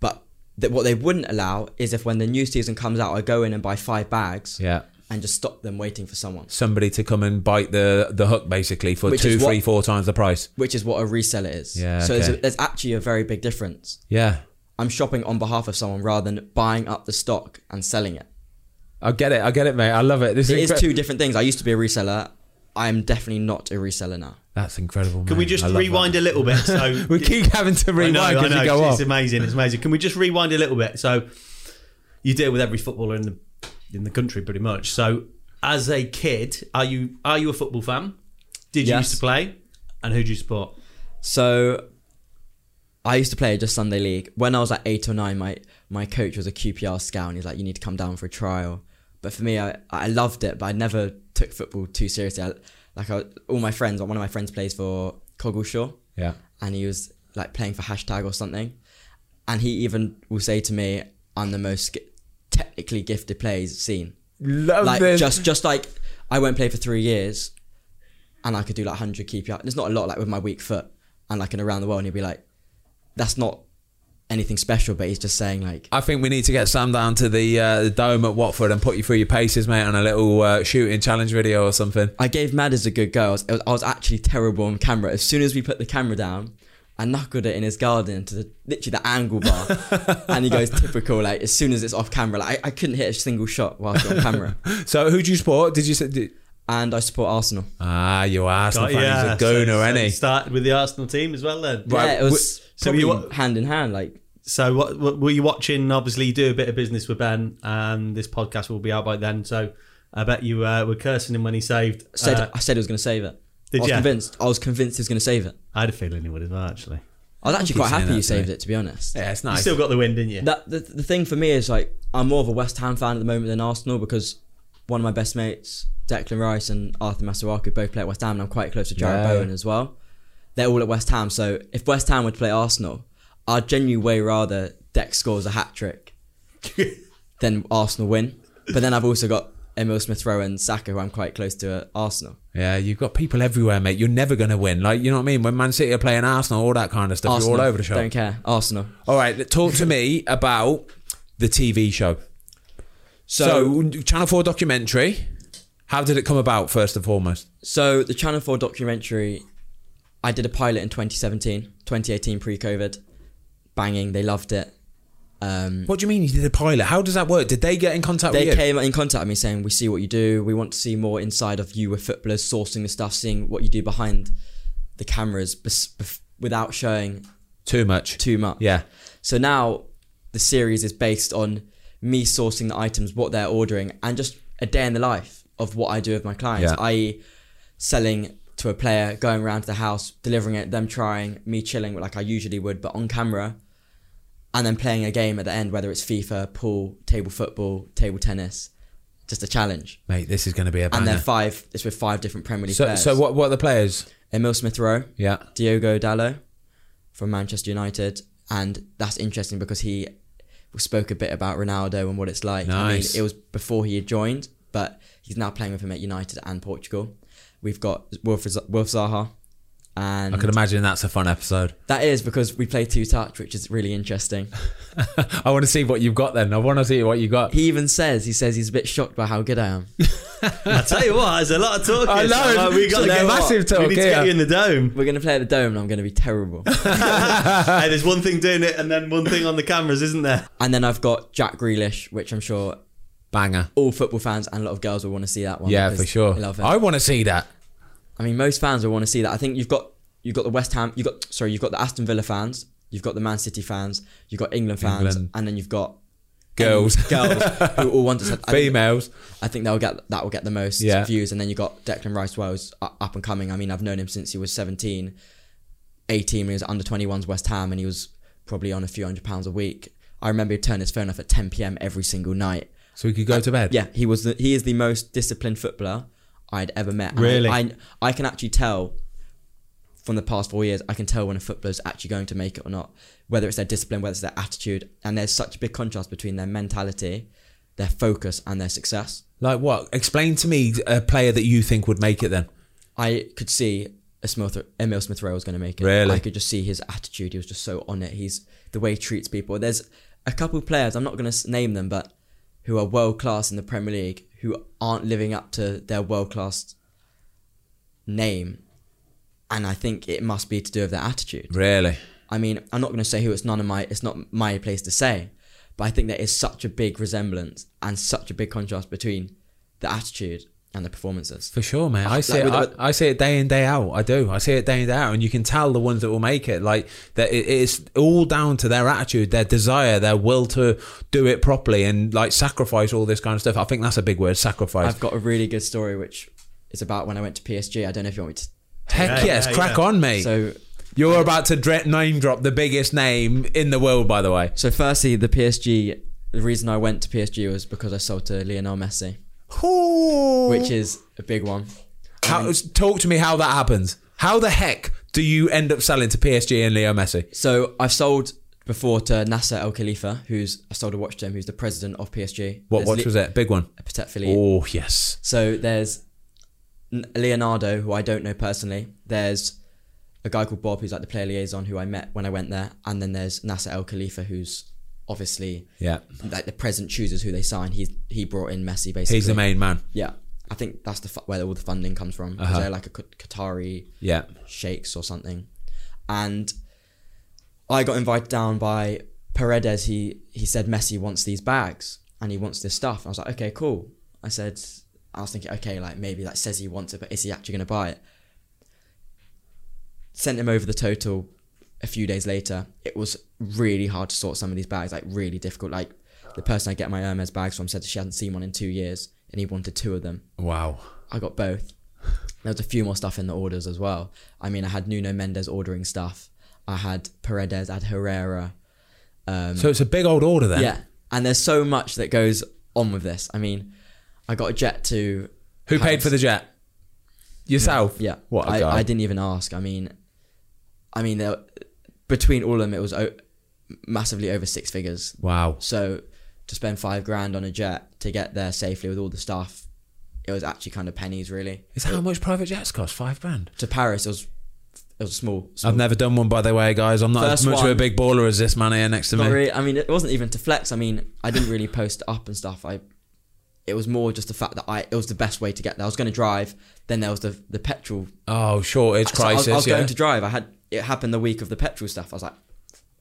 But th- what they wouldn't allow is if when the new season comes out, I go in and buy five bags Yeah. And just stop them waiting for someone, Somebody to come and bite the the hook basically for Which two, what- three, four times the price. which is what a reseller is. Yeah, So there's, a, there's actually a very big difference. Yeah. I'm shopping on behalf of someone rather than buying up the stock and selling it. I get it. I get it, mate. I love it. This It is incre- two different things. I used to be a reseller. I'm definitely not a reseller now. That's incredible. Can we just rewind a little bit? So We keep having to I rewind know, I because know. you go it's, off. it's amazing. It's amazing. Can we just rewind a little bit? So you deal with every footballer in the in the country pretty much. So as a kid, are you are you a football fan? Did you Yes. used to play? And who do you support? So I used to play just Sunday league. When I was like eight or nine, my my coach was a QPR scout, and he's like, "You need to come down for a trial." But for me, I, I loved it, but I never took football too seriously. I, like I, all my friends, one of my friends plays for Coggeshall, Yeah. and he was like playing for hashtag or something, and he even will say to me, "I'm the most technically gifted player he's seen." Love like this. just just like I won't play for three years, and I could do like hundred QPR. There's not a lot like with my weak foot and like in around the world, and he'd be like, "That's not anything special," but he's just saying like, I think we need to get Sam down to the, uh, the dome at Watford and put you through your paces, mate, on a little uh, shooting challenge video or something. I gave Madders a good go. I was I was actually terrible on camera. As soon as we put the camera down. I knuckled it in his garden to the, literally the angle bar, and he goes typical. Like as soon as it's off camera, like I, I couldn't hit a single shot whilst on camera. So who do you support? Did you say? Did, And I support Arsenal. ah, you Arsenal Got- fan. He's a so- gooner, so ain't you he? Started with the Arsenal team as well then. Right, yeah, it was so probably you- hand in hand. Like So what, what were you watching? Obviously, you do a bit of business with Ben, and this podcast will be out by then. So I bet you uh, were cursing him when he saved. said, uh, I said he was going to save it. Did I was ya? convinced. I was convinced he was going to save it. I had a feeling he would as well. Actually, I was actually quite happy that you saved it, to be honest. Yeah, it's nice. you still got the win, didn't you? That the, the thing for me is like I'm more of a West Ham fan at the moment than Arsenal because one of my best mates, Declan Rice and Arthur Masuaku, both play at West Ham, and I'm quite close to Jarrod Yeah. Bowen as well. They're all at West Ham, so if West Ham would play Arsenal, I'd genuinely way rather Dex scores a hat trick than Arsenal win. But then I've also got Emil Smith Rowe and Saka, who I'm quite close to at Arsenal. Yeah, you've got people everywhere, mate. You're never going to win. Like, you know what I mean? When Man City are playing Arsenal, all that kind of stuff, Arsenal, you're all over the shop. Don't care. Arsenal. All right, talk to me about the TV show. So, Channel 4 documentary. How did it come about, first and foremost? So the Channel 4 documentary, I did a pilot in 2017, 2018 pre-COVID. Banging, they loved it. Um, What do you mean you did a pilot? How does that work? Did they get in contact they with you? came in contact with me saying, "We see what you do. We want to see more inside of you with footballers, sourcing the stuff, seeing what you do behind the cameras, bes- bef- without showing Too much. too much." Yeah. So now the series is based on me sourcing the items, what they're ordering, and just a day in the life of what I do with my clients, Yeah. i.e., selling to a player, going around to the house, delivering it, them trying, me chilling like I usually would, but on camera. And then playing a game at the end, whether it's FIFA, pool, table football, table tennis, just a challenge. Mate, this is going to be a And then banger. five, it's with five different Premier League So, players. so what? What are the players? Emil Smith Rowe, Yeah. Diogo Dalot from Manchester United, and that's interesting because he spoke a bit about Ronaldo and what it's like. I mean, Nice. it was before he had joined, but he's now playing with him at United and Portugal. We've got Wilf, Wilf Zaha, and I can imagine that's a fun episode. that is because we play two touch, which is really interesting. I want to see what you've got then. I want to see what you got. He even says he says he's a bit shocked by how good I am. I tell you what, there's a lot of talk. I know. so, like, we got to get massive talk We need to get you in the dome. We're gonna play at the dome, and I'm gonna be terrible. hey, there's one thing doing it, and then one thing on the cameras, isn't there? and then I've got Jack Grealish, which I'm sure Banger. all football fans and a lot of girls will want to see that one. Yeah, for sure. they love it. I want to see that. I mean, most fans will want to see that. I think you've got you've got the West Ham, you've got sorry, you've got the Aston Villa fans, you've got the Man City fans, you've got England fans, England. and then you've got Girls. girls who all want to. I think, Females. I think they'll get that will get the most Yeah. views, and then you've got Declan Rice, Wells up and coming. I mean, I've known him since he was 17, 18 when he was under 21s West Ham, and he was probably on a few hundred pounds a week. I remember he'd turn his phone off at 10 p.m. every single night. So he could go uh, to bed. Yeah, he was. The, he is the most disciplined footballer I'd ever met. And Really? I, I, I can actually tell from the past four years. I can tell when a footballer's actually going to make it or not. Whether it's their discipline, whether it's their attitude, and there's such a big contrast between their mentality, their focus, and their success. Like what? Explain to me a player that you think would make it then. I could see a Smith, Emile Smith Rowe was going to make it. Really? I could just see his attitude. He was just so on it. He's the way he treats people. There's a couple of players. I'm not going to name them, but who are world class in the Premier League who aren't living up to their world class name, and I think it must be to do with their attitude. Really? I mean, I'm not going to say who. It's none of my. It's not my place to say, but I think there is such a big resemblance and such a big contrast between the attitude and the performances. For sure, man. Ah, I see Like it. I, the- I see it day in day out. I do. I see it day in day out, and you can tell the ones that will make it. Like that, it, it's all down to their attitude, their desire, their will to do it properly, and like sacrifice all this kind of stuff. I think that's a big word, sacrifice. I've got a really good story which is about when I went to PSG. I don't know if you want me to. Heck Yeah, yes, yeah, crack yeah. on, mate. So, You're about to dre- name drop the biggest name in the world, by the way. so firstly, the PSG. The reason I went to PSG was because I sold to Lionel Messi, which is a big one. How, um, talk to me how that happens. How the heck do you end up selling to PSG and Leo Messi? So I've sold before to Nasser El Khalifa, who's I sold a watch to him, who's the president of PSG. What There's watch Li- was it? Big one. A Patek Philippe. Oh yes. So there's Leonardo, who I don't know personally. There's a guy called Bob, who's like the player liaison, who I met when I went there, and then there's Nasser El Khalifa, who's obviously Yeah. like the president chooses who they sign. He's he brought in Messi basically. He's the main man. Yeah, I think that's the fu- where all the funding comes from. 'cause Uh-huh. They're like a Qat- Qatari Yeah. sheikhs or something, and I got invited down by Paredes. He he said Messi wants these bags and he wants this stuff. I was like, okay, cool. I said, I was thinking, okay, like maybe that says he wants it, but is he actually going to buy it? Sent him over the total a few days later. It was really hard to sort some of these bags, like really difficult. Like the person I get my Hermes bags from said she hadn't seen one in two years and he wanted two of them. Wow. I got both. There was a few more stuff in the orders as well. I mean, I had Nuno Mendes ordering stuff. I had Paredes, I had Herrera. Um, So it's a big old order then. yeah, and there's so much that goes on with this. I mean, I got a jet to. Who paid for the jet? Yourself. Yeah, What a I. I didn't even ask. I mean, I mean, there, between all of them, it was o- massively over six figures. Wow. So to spend five grand on a jet to get there safely with all the stuff, it was actually kind of pennies, really. Is that how much private jets cost? Five grand. To Paris, it was it was small. small I've never done one, by the way, guys. I'm not as First much of a one- big baller as this man here next to me. really. I mean, it wasn't even to flex. I mean, I didn't really post up and stuff. I, it was more just the fact that I it was the best way to get there. I was going to drive. Then there was the the petrol Oh, shortage So I was, crisis. I was yeah. going to drive. I had it happened the week of the petrol stuff. I was like,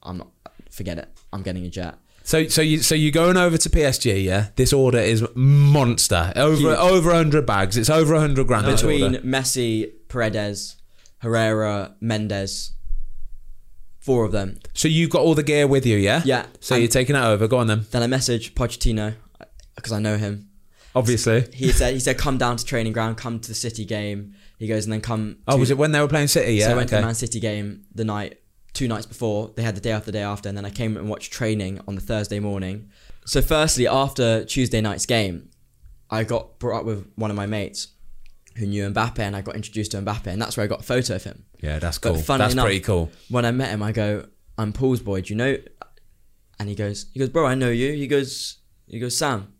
I'm not. Forget it. I'm getting a jet. So, so you, so you're going over to PSG, yeah? This order is monster. Over, Huge. over 100 bags. It's over 100 grand. Between order. Messi, Paredes, Herrera, Mendes, four of them. So you've got all the gear with you, yeah? Yeah. So you're taking it over. Go on then. Then I message Pochettino uh, because I know him. Obviously. He said he said come down to training ground, come to the City game. He goes and then come. Oh, to- was it when they were playing City? Yeah. so I went to the Man City game the night two nights before. They had the day after, the day after, and then I came and watched training on the Thursday morning. So, firstly, after Tuesday night's game, I got brought up with one of my mates who knew Mbappe, and I got introduced to Mbappe, and that's where I got a photo of him. Yeah, that's cool. funnily That's enough, pretty cool. When I met him, I go, "I'm Paul's boy. Do you know?" And he goes, "He goes, bro, I know you." He goes, "He goes, Sam."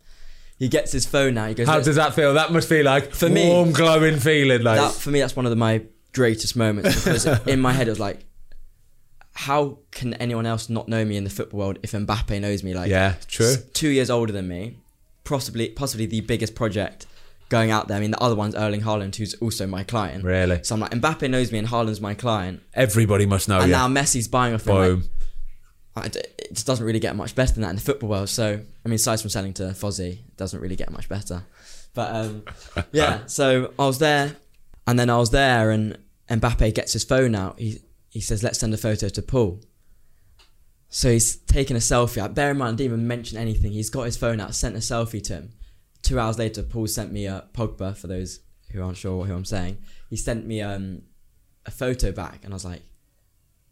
He gets his phone now. He goes, How does that feel? That must feel like For me- warm, glowing feeling. Like that for me that's one of the, my greatest moments because in my head it was like how can anyone else not know me in the football world if Mbappe knows me like yeah, true. two years older than me possibly possibly the biggest project going out there I mean the other one's Erling Haaland who's also my client Really, so I'm like Mbappe knows me and Haaland's my client everybody must know and you. now Messi's buying off me Boom. like, it just doesn't really get much better than that in the football world so I mean aside from selling to Fozzy it doesn't really get much better but um, yeah so I was there and then I was there, and Mbappe gets his phone out. He he says, "Let's send a photo to Paul." So he's taking a selfie. Bear in mind, I didn't even mention anything. He's got his phone out, sent a selfie to him. Two hours later, Paul sent me a Pogba. For those who aren't sure who I'm saying, he sent me um, a photo back, and I was like,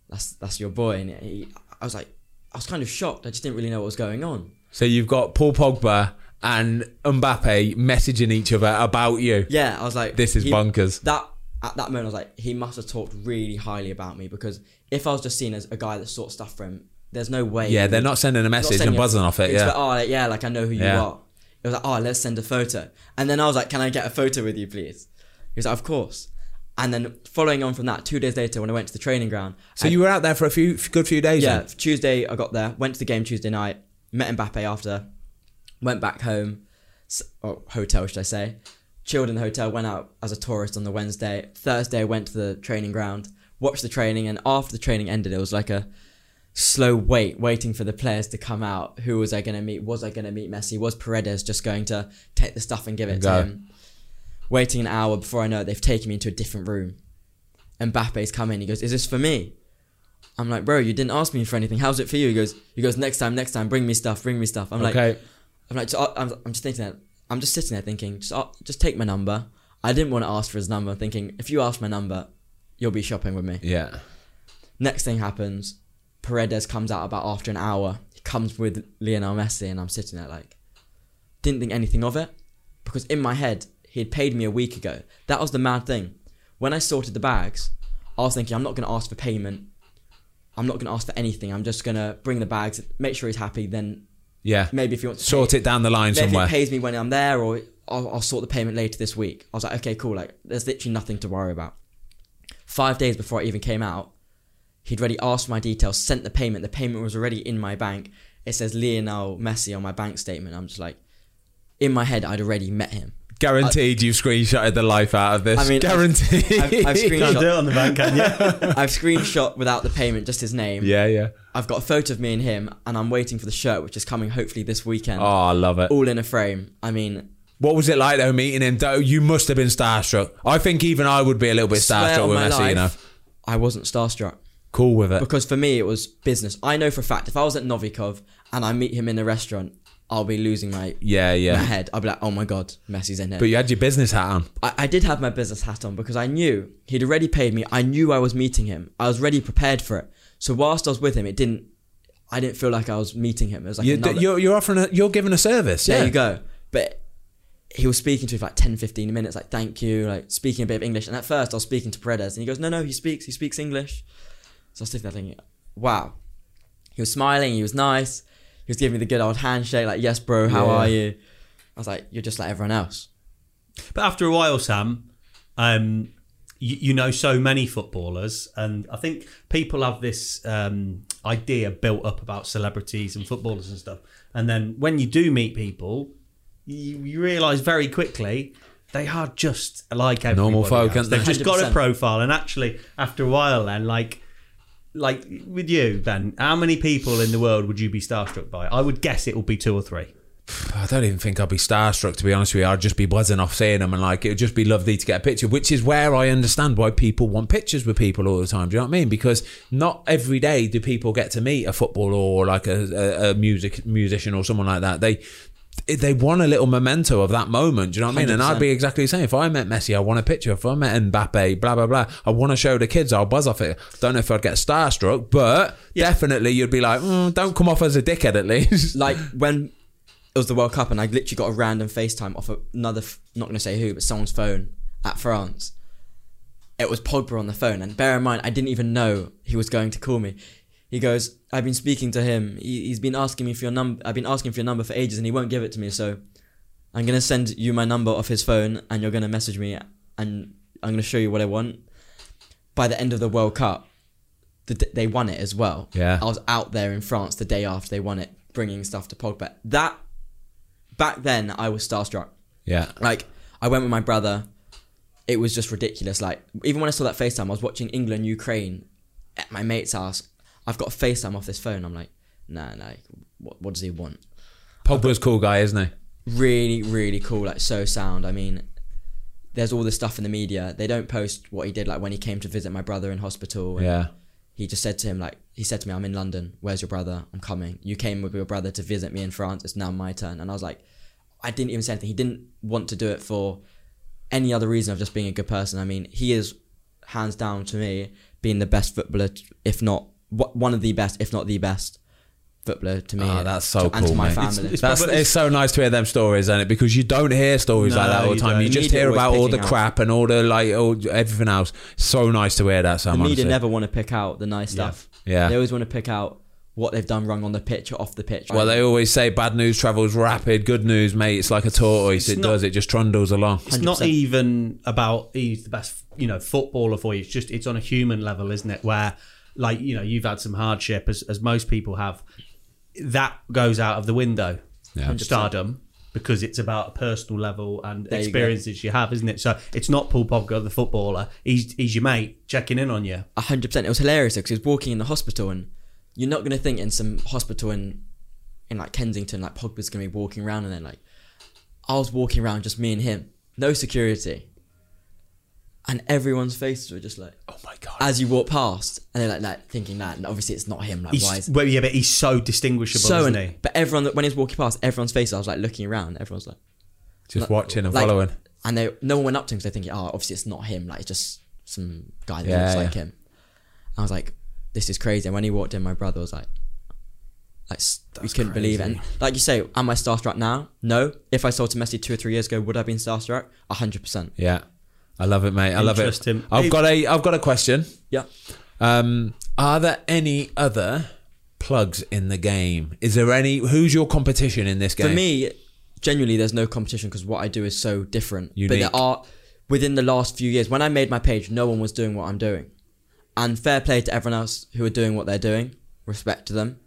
"That's that's your boy." And he, I was like, I was kind of shocked. I just didn't really know what was going on. So you've got Paul Pogba and Mbappe messaging each other about you. Yeah, I was like, This is he- bonkers. That at that moment, I was like, he must have talked really highly about me because if I was just seen as a guy that sorts stuff for him, there's no way. Yeah, they're would- not sending a message sending and a- buzzing off it. Yeah. like, oh, like, yeah, like I know who you Yeah. are. It was like, oh, let's send a photo. And then I was like, can I get a photo with you, please? He was like, of course. And then following on from that, two days later, when I went to the training ground, So I- you were out there for a few good few days. yeah, then? Tuesday I got there, went to the game Tuesday night, met Mbappe after, went back home, or hotel should I say, chilled in the hotel, went out as a tourist on the Wednesday. Thursday I went to the training ground, watched the training, and after the training ended, it was like a slow wait, waiting for the players to come out. Who was I going to meet? Was I going to meet Messi? Was Paredes just going to take the stuff and give it to Go. him? Waiting an hour before I know it, they've taken me into a different room. And Mbappe's come in. He goes, "Is this for me?" I'm like, "Bro, you didn't ask me for anything. How's it for you?" He goes, "He goes next time, next time, bring me stuff, bring me stuff." I'm like, okay. I'm like, so, I'm, I'm just thinking that I'm just sitting there thinking, just uh, just take my number. I didn't want to ask for his number, thinking if you ask my number, you'll be shopping with me. Yeah. Next thing happens, Paredes comes out about after an hour. He comes with Lionel Messi, and I'm sitting there like, didn't think anything of it, because in my head he had paid me a week ago. That was the mad thing. When I sorted the bags, I was thinking I'm not going to ask for payment. I'm not going to ask for anything. I'm just going to bring the bags, make sure he's happy. Then Yeah. maybe if he wants to Sort pay, it down the line maybe somewhere. he pays me when I'm there, or I'll, I'll sort the payment later this week. I was like, okay, cool. Like, there's literally nothing to worry about. Five days before I even came out, he'd already asked for my details, sent the payment. The payment was already in my bank. It says Lionel Messi on my bank statement. I'm just like, in my head, I'd already met him. Guaranteed you've screenshotted the life out of this. I mean, Guaranteed. I've, I've Can't do screenshot. it on the bank, can you? I've screenshot without the payment, just his name. yeah, yeah. I've got a photo of me and him, and I'm waiting for the shirt, which is coming hopefully this weekend. Oh, I love it. All in a frame. I mean, What was it like though meeting him? Though you must have been starstruck. I think even I would be a little bit starstruck on with my Messi. You know, I wasn't starstruck. cool with it. because for me it was business. I know for a fact if I was at Novikov and I meet him in a restaurant, I'll be losing my, Yeah, my yeah. head. I'll be like, oh my god, Messi's in here. But you had your business hat on. I, I did have my business hat on because I knew he'd already paid me. I knew I was meeting him. I was ready, prepared for it. So whilst I was with him, it didn't. I didn't feel like I was meeting him. It was like You're, another, you're, you're offering a, you're giving a service. there yeah. you go. But he was speaking to me for like 10, 15 minutes, like thank you, like speaking a bit of English. And at first I was speaking to Paredes and he goes, no, no, he speaks, he speaks English. So I was sitting there thinking, wow. He was smiling, he was nice. Was giving me the good old handshake, like, yes, bro, how Yeah. are you? I was like, you're just like everyone else. But after a while, Sam, um, you, you know so many footballers, and I think people have this um, idea built up about celebrities and footballers and stuff. And then when you do meet people, you, you realise very quickly they are just like Normal folk, else. They've just got a profile, and actually, after a while, then like. Like with you, Ben, how many people in the world would you be starstruck by? I would guess it will be two or three. I don't even think I'd be starstruck to be honest with you. I'd just be buzzing off seeing them and like it would just be lovely to get a picture, which is where I understand why people want pictures with people all the time. Do you know what I mean? Because not every day do people get to meet a footballer or like a, a, a music musician or someone like that. They they want a little memento of that moment. Do you know what I mean? And I'd be exactly the same. If I met Messi, I want a picture. If I met Mbappe, blah blah blah, I want to show the kids. I'll buzz off it. Don't know if I'd get starstruck, but definitely you'd be like, mm, don't come off as a dickhead at least. like when it was the World Cup and I literally got a random FaceTime off another, not going to say who, but someone's phone at France. It was Pogba on the phone, and bear in mind, I didn't even know he was going to call me. He goes, "I've been speaking to him. He, he's been asking me for your number. I've been asking for your number for ages, and he won't give it to me. So, I'm gonna send you my number off his phone, and you're gonna message me, and I'm gonna show you what I want." By the end of the World Cup, the, they won it as well. Yeah. I was out there in France the day after they won it, bringing stuff to Pogba. That back then, I was starstruck. yeah, Like I went with my brother. It was just ridiculous. Like even when I saw that FaceTime, I was watching England Ukraine at my mate's house. I've got a FaceTime off this phone. I'm like, nah, nah. What, what does he want? Pogba's a cool guy, isn't he? Really, really cool. Like so sound. I mean, there's all this stuff in the media. They don't post what he did. Like when he came to visit my brother in hospital. and Yeah. He just said to him like he said to me, "I'm in London. Where's your brother? I'm coming. You came with your brother to visit me in France. It's now my turn." And I was like, I didn't even say anything. He didn't want to do it for any other reason of just being a good person. I mean, he is hands down to me being the best footballer, if not one of the best, if not the best footballer to me. Oh, that's so to- and cool, to my mate. family. It's- That's probably- it's so nice to hear them stories, isn't it? Because you don't hear stories like that all the time. don't. You just hear about all the picking out. crap and all the like, all, everything else. So nice to hear that. So the much. media never want to pick out the nice stuff. Yeah. They always want to pick out what they've done wrong on the pitch or off the pitch. Well, they always say bad news travels rapid. Good news, mate, it's like a tortoise. It's it not- does. It just trundles along. It's not 100%. even about he's the best, you know, footballer for you. It's just it's on a human level, isn't it? Where, like, you know, you've had some hardship, as as most people have. That goes out of the window. Yeah. Stardom. Because it's about a personal level and There experiences you, have, isn't it? So it's not Paul Pogba, the footballer. He's he's your mate checking in on you. A hundred percent. It was hilarious because he was walking in the hospital, and you're not gonna think in some hospital in in like Kensington, like Pogba's gonna be walking around, and then like I was walking around, just me and him, no security, and everyone's faces were just like Oh my god. as you walk past, and they're like, like thinking that, and obviously it's not him. Like why is well, yeah, but he's so distinguishable, so? isn't he? but everyone that when he was walking past, everyone's face, I was like looking around, everyone's like. just watching and like- following. and they no one went up to him because they thinking, oh, obviously it's not him. Like it's just some guy that Yeah, looks yeah. like him. I was like, this is crazy. And when he walked in, my brother was like, like s- we couldn't believe it. And like you say, am I starstruck now? No. If I saw to Messi two or three years ago, would I have been starstruck? A hundred percent. Yeah. I love it, mate. I love it. Interesting. I've got a I've got a question. Yeah. Um, are there any other plugs in the game? Is there any? Who's your competition in this game? For me, genuinely, there's no competition because what I do is so different. Unique. But there are within the last few years. When I made my page, no one was doing what I'm doing, and fair play to everyone else who are doing what they're doing. Respect to them.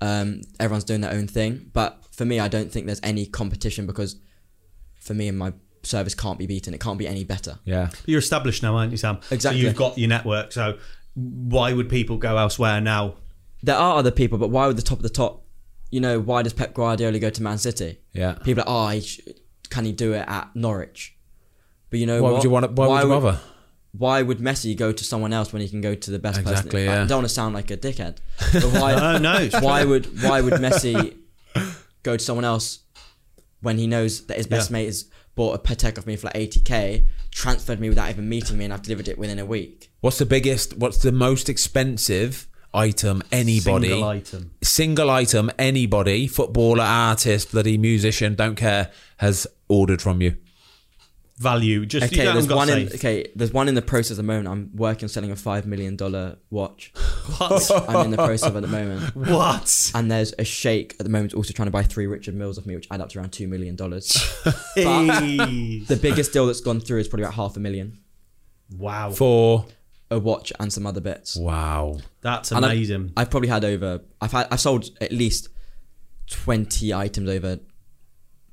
Um, everyone's doing their own thing, but for me, I don't think there's any competition because for me and my service can't be beaten. It can't be any better. yeah. You're established now, aren't you, Sam? Exactly. So you've got your network. So why would people go elsewhere now? There are other people, but why would the top of the top? You know, why does Pep Guardiola go to Man City? Yeah. People are, like, oh, he sh- can he do it at Norwich? But you know Why what? would you want? to- Why, would you bother? why would Messi go to someone else when he can go to the best Exactly, person? yeah. I don't want to sound like a dickhead, but why? Oh no! why true. would why would Messi go to someone else when he knows that his best Yeah. mate has bought a Patek of me for like 80k, transferred me without even meeting me, and I've delivered it within a week? What's the biggest? What's the most expensive item anybody? Single item. single item anybody, footballer, artist, bloody musician, don't care, has ordered from you. Value? Just Okay, haven't there's got one in okay, there's one in the process at the moment. I'm working on selling a five million dollar watch. What? I'm in the process of at the moment. what? And there's a sheikh at the moment also trying to buy three Richard Milles off me, which add up to around two million dollars. The biggest deal that's gone through is probably about half a million. wow, For A watch and some other bits. wow, that's And I- amazing. I've probably had over. I've had. I've sold at least twenty items over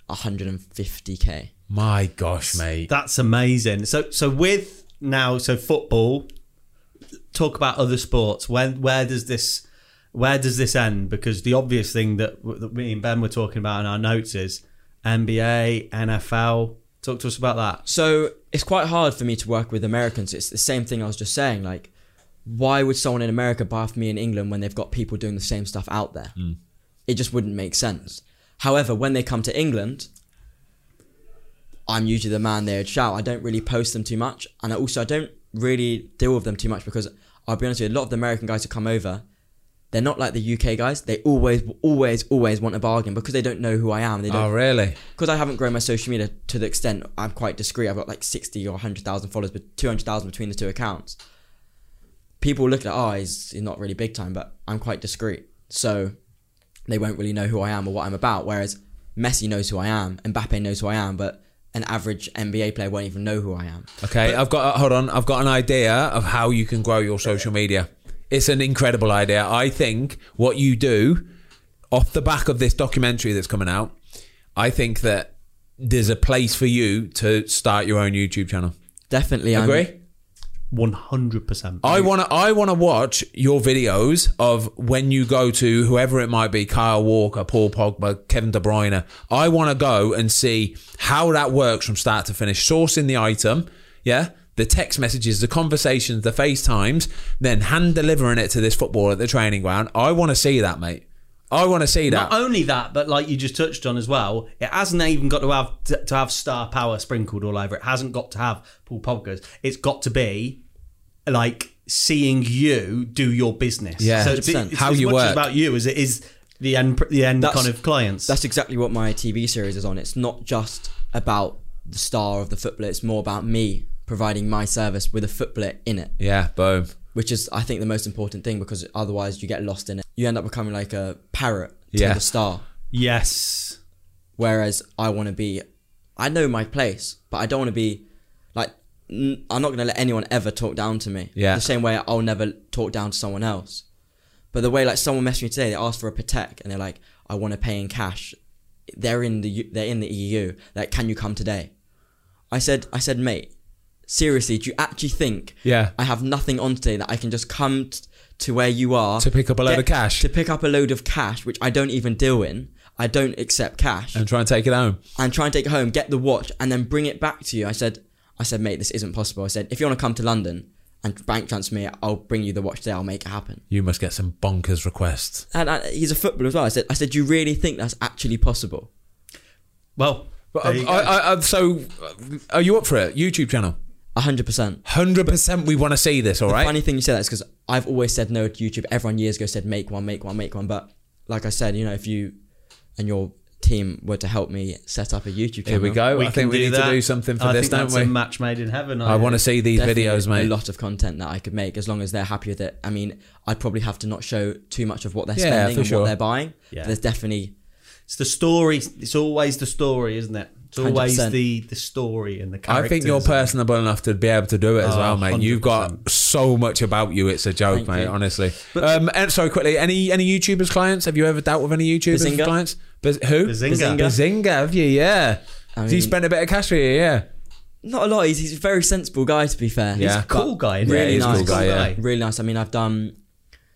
150k. My gosh, mate. That's amazing. So, so with now, so football. Talk about other sports. When, where does this, where does this end? Because the obvious thing that, that me and Ben were talking about in our notes is NBA, NFL. Talk to us about that. So it's quite hard for me to work with Americans. It's the same thing I was just saying. Like, why would someone in America buy off me in England when they've got people doing the same stuff out there? Mm. It just wouldn't make sense. However, when they come to England, I'm usually the man they would shout. I don't really post them too much, and I also I don't really deal with them too much because I'll be honest with you, a lot of the American guys who come over, they're not like the UK guys. They always, always, always want a bargain because they don't know who I am. They Oh, don't really? because I haven't grown my social media to the extent I'm quite discreet. I've got like 60 or 100,000 followers, but 200,000 between the two accounts. People look at, oh, he's, he's not really big time, but I'm quite discreet. So they won't really know who I am or what I'm about. Whereas Messi knows who I am, and Mbappe knows who I am, but an average NBA player won't even know who I am. Okay, but- I've got uh, hold on. I've got an idea of how you can grow your social media. It's an incredible idea. I think what you do off the back of this documentary that's coming out, I think that there's a place for you to start your own YouTube channel. Definitely, agree. I'm, 100%. I want to I want to watch your videos of when you go to whoever it might be, Kyle Walker, Paul Pogba, Kevin De Bruyne. I want to go and see how that works from start to finish, sourcing the item, yeah? The text messages, the conversations, the FaceTimes, then hand delivering it to this footballer at the training ground. I want to see that, mate. I want to see that. Not only that, but like you just touched on as well, it hasn't even got to have to, to have star power sprinkled all over. It hasn't got to have Paul Pogba's. It's got to be like seeing you do your business. Yeah. so it's, it's How as you much work. about you as it is the end the end That's- kind of clients. That's exactly what my TV series is on. It's not just about the star of the footballer. It's more about me providing my service with a footballer in it. yeah, boom. which is I think the most important thing because otherwise you get lost in it. You end up becoming like a parrot to Yeah. the star. yes. Whereas I want to be, I know my place, but I don't want to be like n- I'm not going to let anyone ever talk down to me. Yeah. The same way I'll never talk down to someone else. But the way like someone messaged me today, they asked for a Patek and they're like, I want to pay in cash. They're in the they're in the EU. Like, can you come today? I said I said, mate, seriously, do you actually think Yeah. I have nothing on today that I can just come t- to where you are To pick up a load get- of cash. to pick up a load of cash, which I don't even deal in. I don't accept cash, And try and take it home. and try and take it home, get the watch, and then bring it back to you. I said, I said, mate, this isn't possible. I said, if you want to come to London and bank transfer me, I'll bring you the watch today. I'll make it happen. You must get some bonkers requests. And I, he's a footballer as well. I said, I said, do you really think that's actually possible? Well, But there I. I, I, so, uh, are you up for it? YouTube channel. A hundred percent. Hundred percent. We want to see this. All right. Funny thing you say that is because I've always said no to YouTube. Everyone years ago said make one, make one, make one. But like I said, you know, if you and your team were to help me set up a YouTube channel. Here we go. I think we need that. to do something for I this, think don't that's we? A match made in heaven. I want to see these definitely videos, mate. A lot of content that I could make as long as they're happy with it. I mean, I'd probably have to not show too much of what they're Yeah, spending and sure. what they're buying. Yeah. There's definitely It's the story. It's always the story, isn't it? It's always 100%. the the story and the character. I think you're personable enough to be able to do it as Oh, well, mate. You've got so much about you. It's a joke, Thank mate. you. Honestly. um, and sorry, quickly. Any any YouTubers clients? Have you ever dealt with any YouTubers Behzinga? clients? Baz- who? Behzinga. Behzinga. Have you? Yeah. I so you spent a bit of cash for you, yeah. not a lot. He's, he's a very sensible guy, to be fair. Yeah. He's a cool guy. isn't Yeah, he? he's a nice. cool guy. Yeah. Really nice. I mean, I've done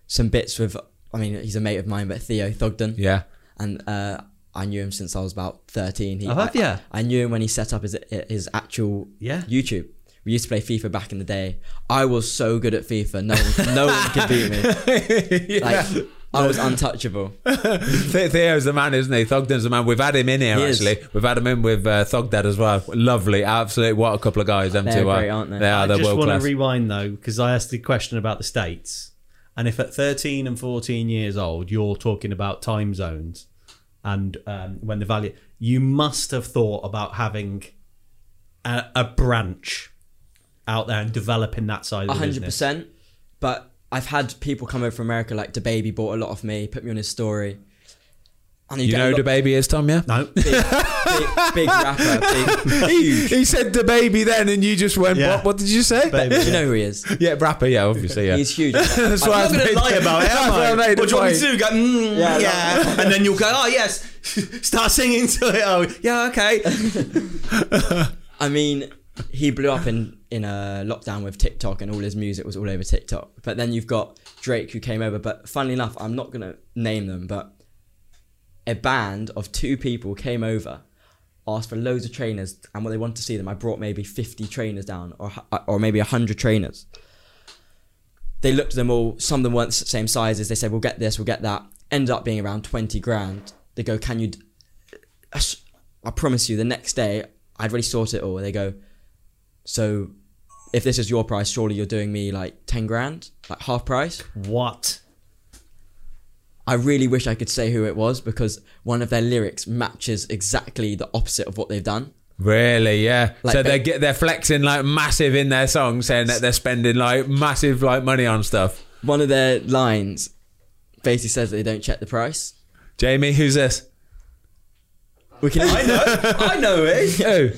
some bits with. I mean, he's a mate of mine, but Theo Thogden. Yeah. and uh, I knew him since I was about thirteen. He, Oh, have I, ya? I knew him when he set up his his actual Yeah. YouTube. We used to play FIFA back in the day. I was so good at FIFA. No one, no one could beat me. Like I was untouchable. The- Theo's the man, isn't he? Thogden's the man. We've had him in here He is. actually. We've had him in with uh, Thogdad as well. Lovely, absolutely. What a couple of guys. Them They're two are. great, aren't they? They are. I They're just want class. to rewind though because I asked the question about the states, and if at 13 and 14 years old you're talking about time zones, and um, when the value, you must have thought about having a, a branch out there and developing that side of the hundred business. percent. But I've had people come over from America, like DaBaby bought a lot of me, put me on his story. And you get know lot- DaBaby is Tom, yeah. No, big, big, big rapper, big, he, he said DaBaby then, and you just went, Yeah. "What? What did you say?" Baby. Do you know who he is? Yeah, rapper. Yeah, obviously. Yeah. He's huge. That's I- why I I'm not going to lie about it, am That's why I? made What the do you want me to do? Go, mm, Yeah, yeah, and then you'll go, oh yes, start singing to it. Oh yeah, okay. I mean, he blew up in in a lockdown with TikTok, and all his music was all over TikTok. But then you've got Drake who came over. But funnily enough, I'm not gonna name them, but a band of two people came over, asked for loads of trainers, and when they wanted to see them, I brought maybe 50 trainers down, or uh, or maybe 100 trainers. They looked at them all. Some of them weren't the same sizes. They said, "We'll get this, we'll get that." Ended up being around 20 grand. They go, "Can you?" d- I promise you, the next day I'd already sorted it all. They go, so if this is your price, surely you're doing me like ten grand, like half price. What? I really wish I could say who it was because one of their lyrics matches exactly the opposite of what they've done. Really, yeah. Like so they ba- get they're flexing like massive in their song, saying that they're spending like massive like money on stuff. One of their lines basically says that they don't check the price. Jamie, who's this? We can. I know. I know it. Who?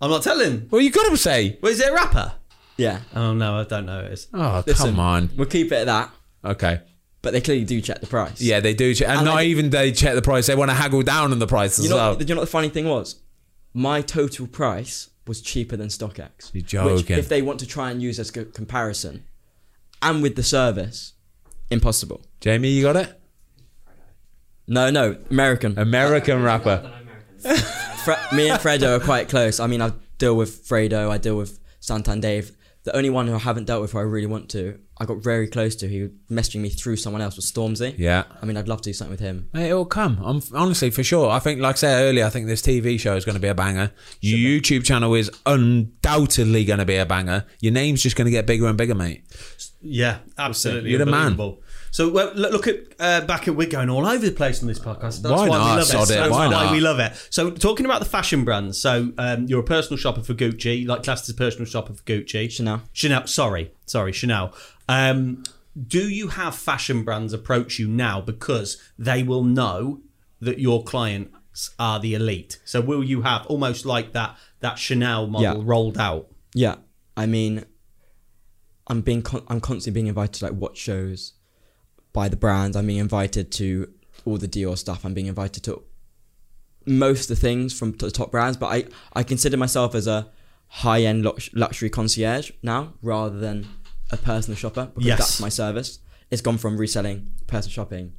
I'm not telling. Well, you got to say. Well, is it a rapper? yeah. Oh no, I don't know who it is. Oh, Listen, come on. We'll keep it at that. Okay. But they clearly do check the price. Yeah, they do, check, and, And not like- even they check the price. They want to haggle down on the price as You know, well. you know what the funny thing was? My total price was cheaper than StockX. You're Which, joking. if they want to try and use as a comparison, and with the service, impossible. Jamie, you got it. No, no, American. American rapper. Fre- me and Fredo are quite close. I mean, I deal with Fredo, I deal with Santan Dave. The only one who I haven't dealt with who I really want to, I got very close to, who messaging me through someone else was Stormzy. Yeah. I mean, I'd love to do something with him. Mate, it'll come. I'm honestly for sure. I think, like I said earlier, I think this TV show is going to be a banger. Your YouTube channel is undoubtedly going to be a banger. Your name's just going to get bigger and bigger, mate. Yeah, absolutely. You're the man. unbelievable. So well, look, at uh, back at we're going all over the place on this podcast. That's Why why, not? we love Sod it. it. That's Why why, we love it. So talking about the fashion brands. So um, you're a personal shopper for Gucci, like classed as a personal shopper for Gucci. Chanel. Chanel. Sorry, sorry, Chanel. Um, do you have fashion brands approach you now because they will know that your clients are the elite? So will you have almost like that that Chanel model Yeah. rolled out? Yeah, I mean, I'm being con- I'm constantly being invited to like watch shows by the brands. I'm being invited to all the Dior stuff. I'm being invited to most of the things from the top brands. But I I consider myself as a high end lux- luxury concierge now rather than a personal shopper because Yes. that's my service. It's gone from reselling personal shopping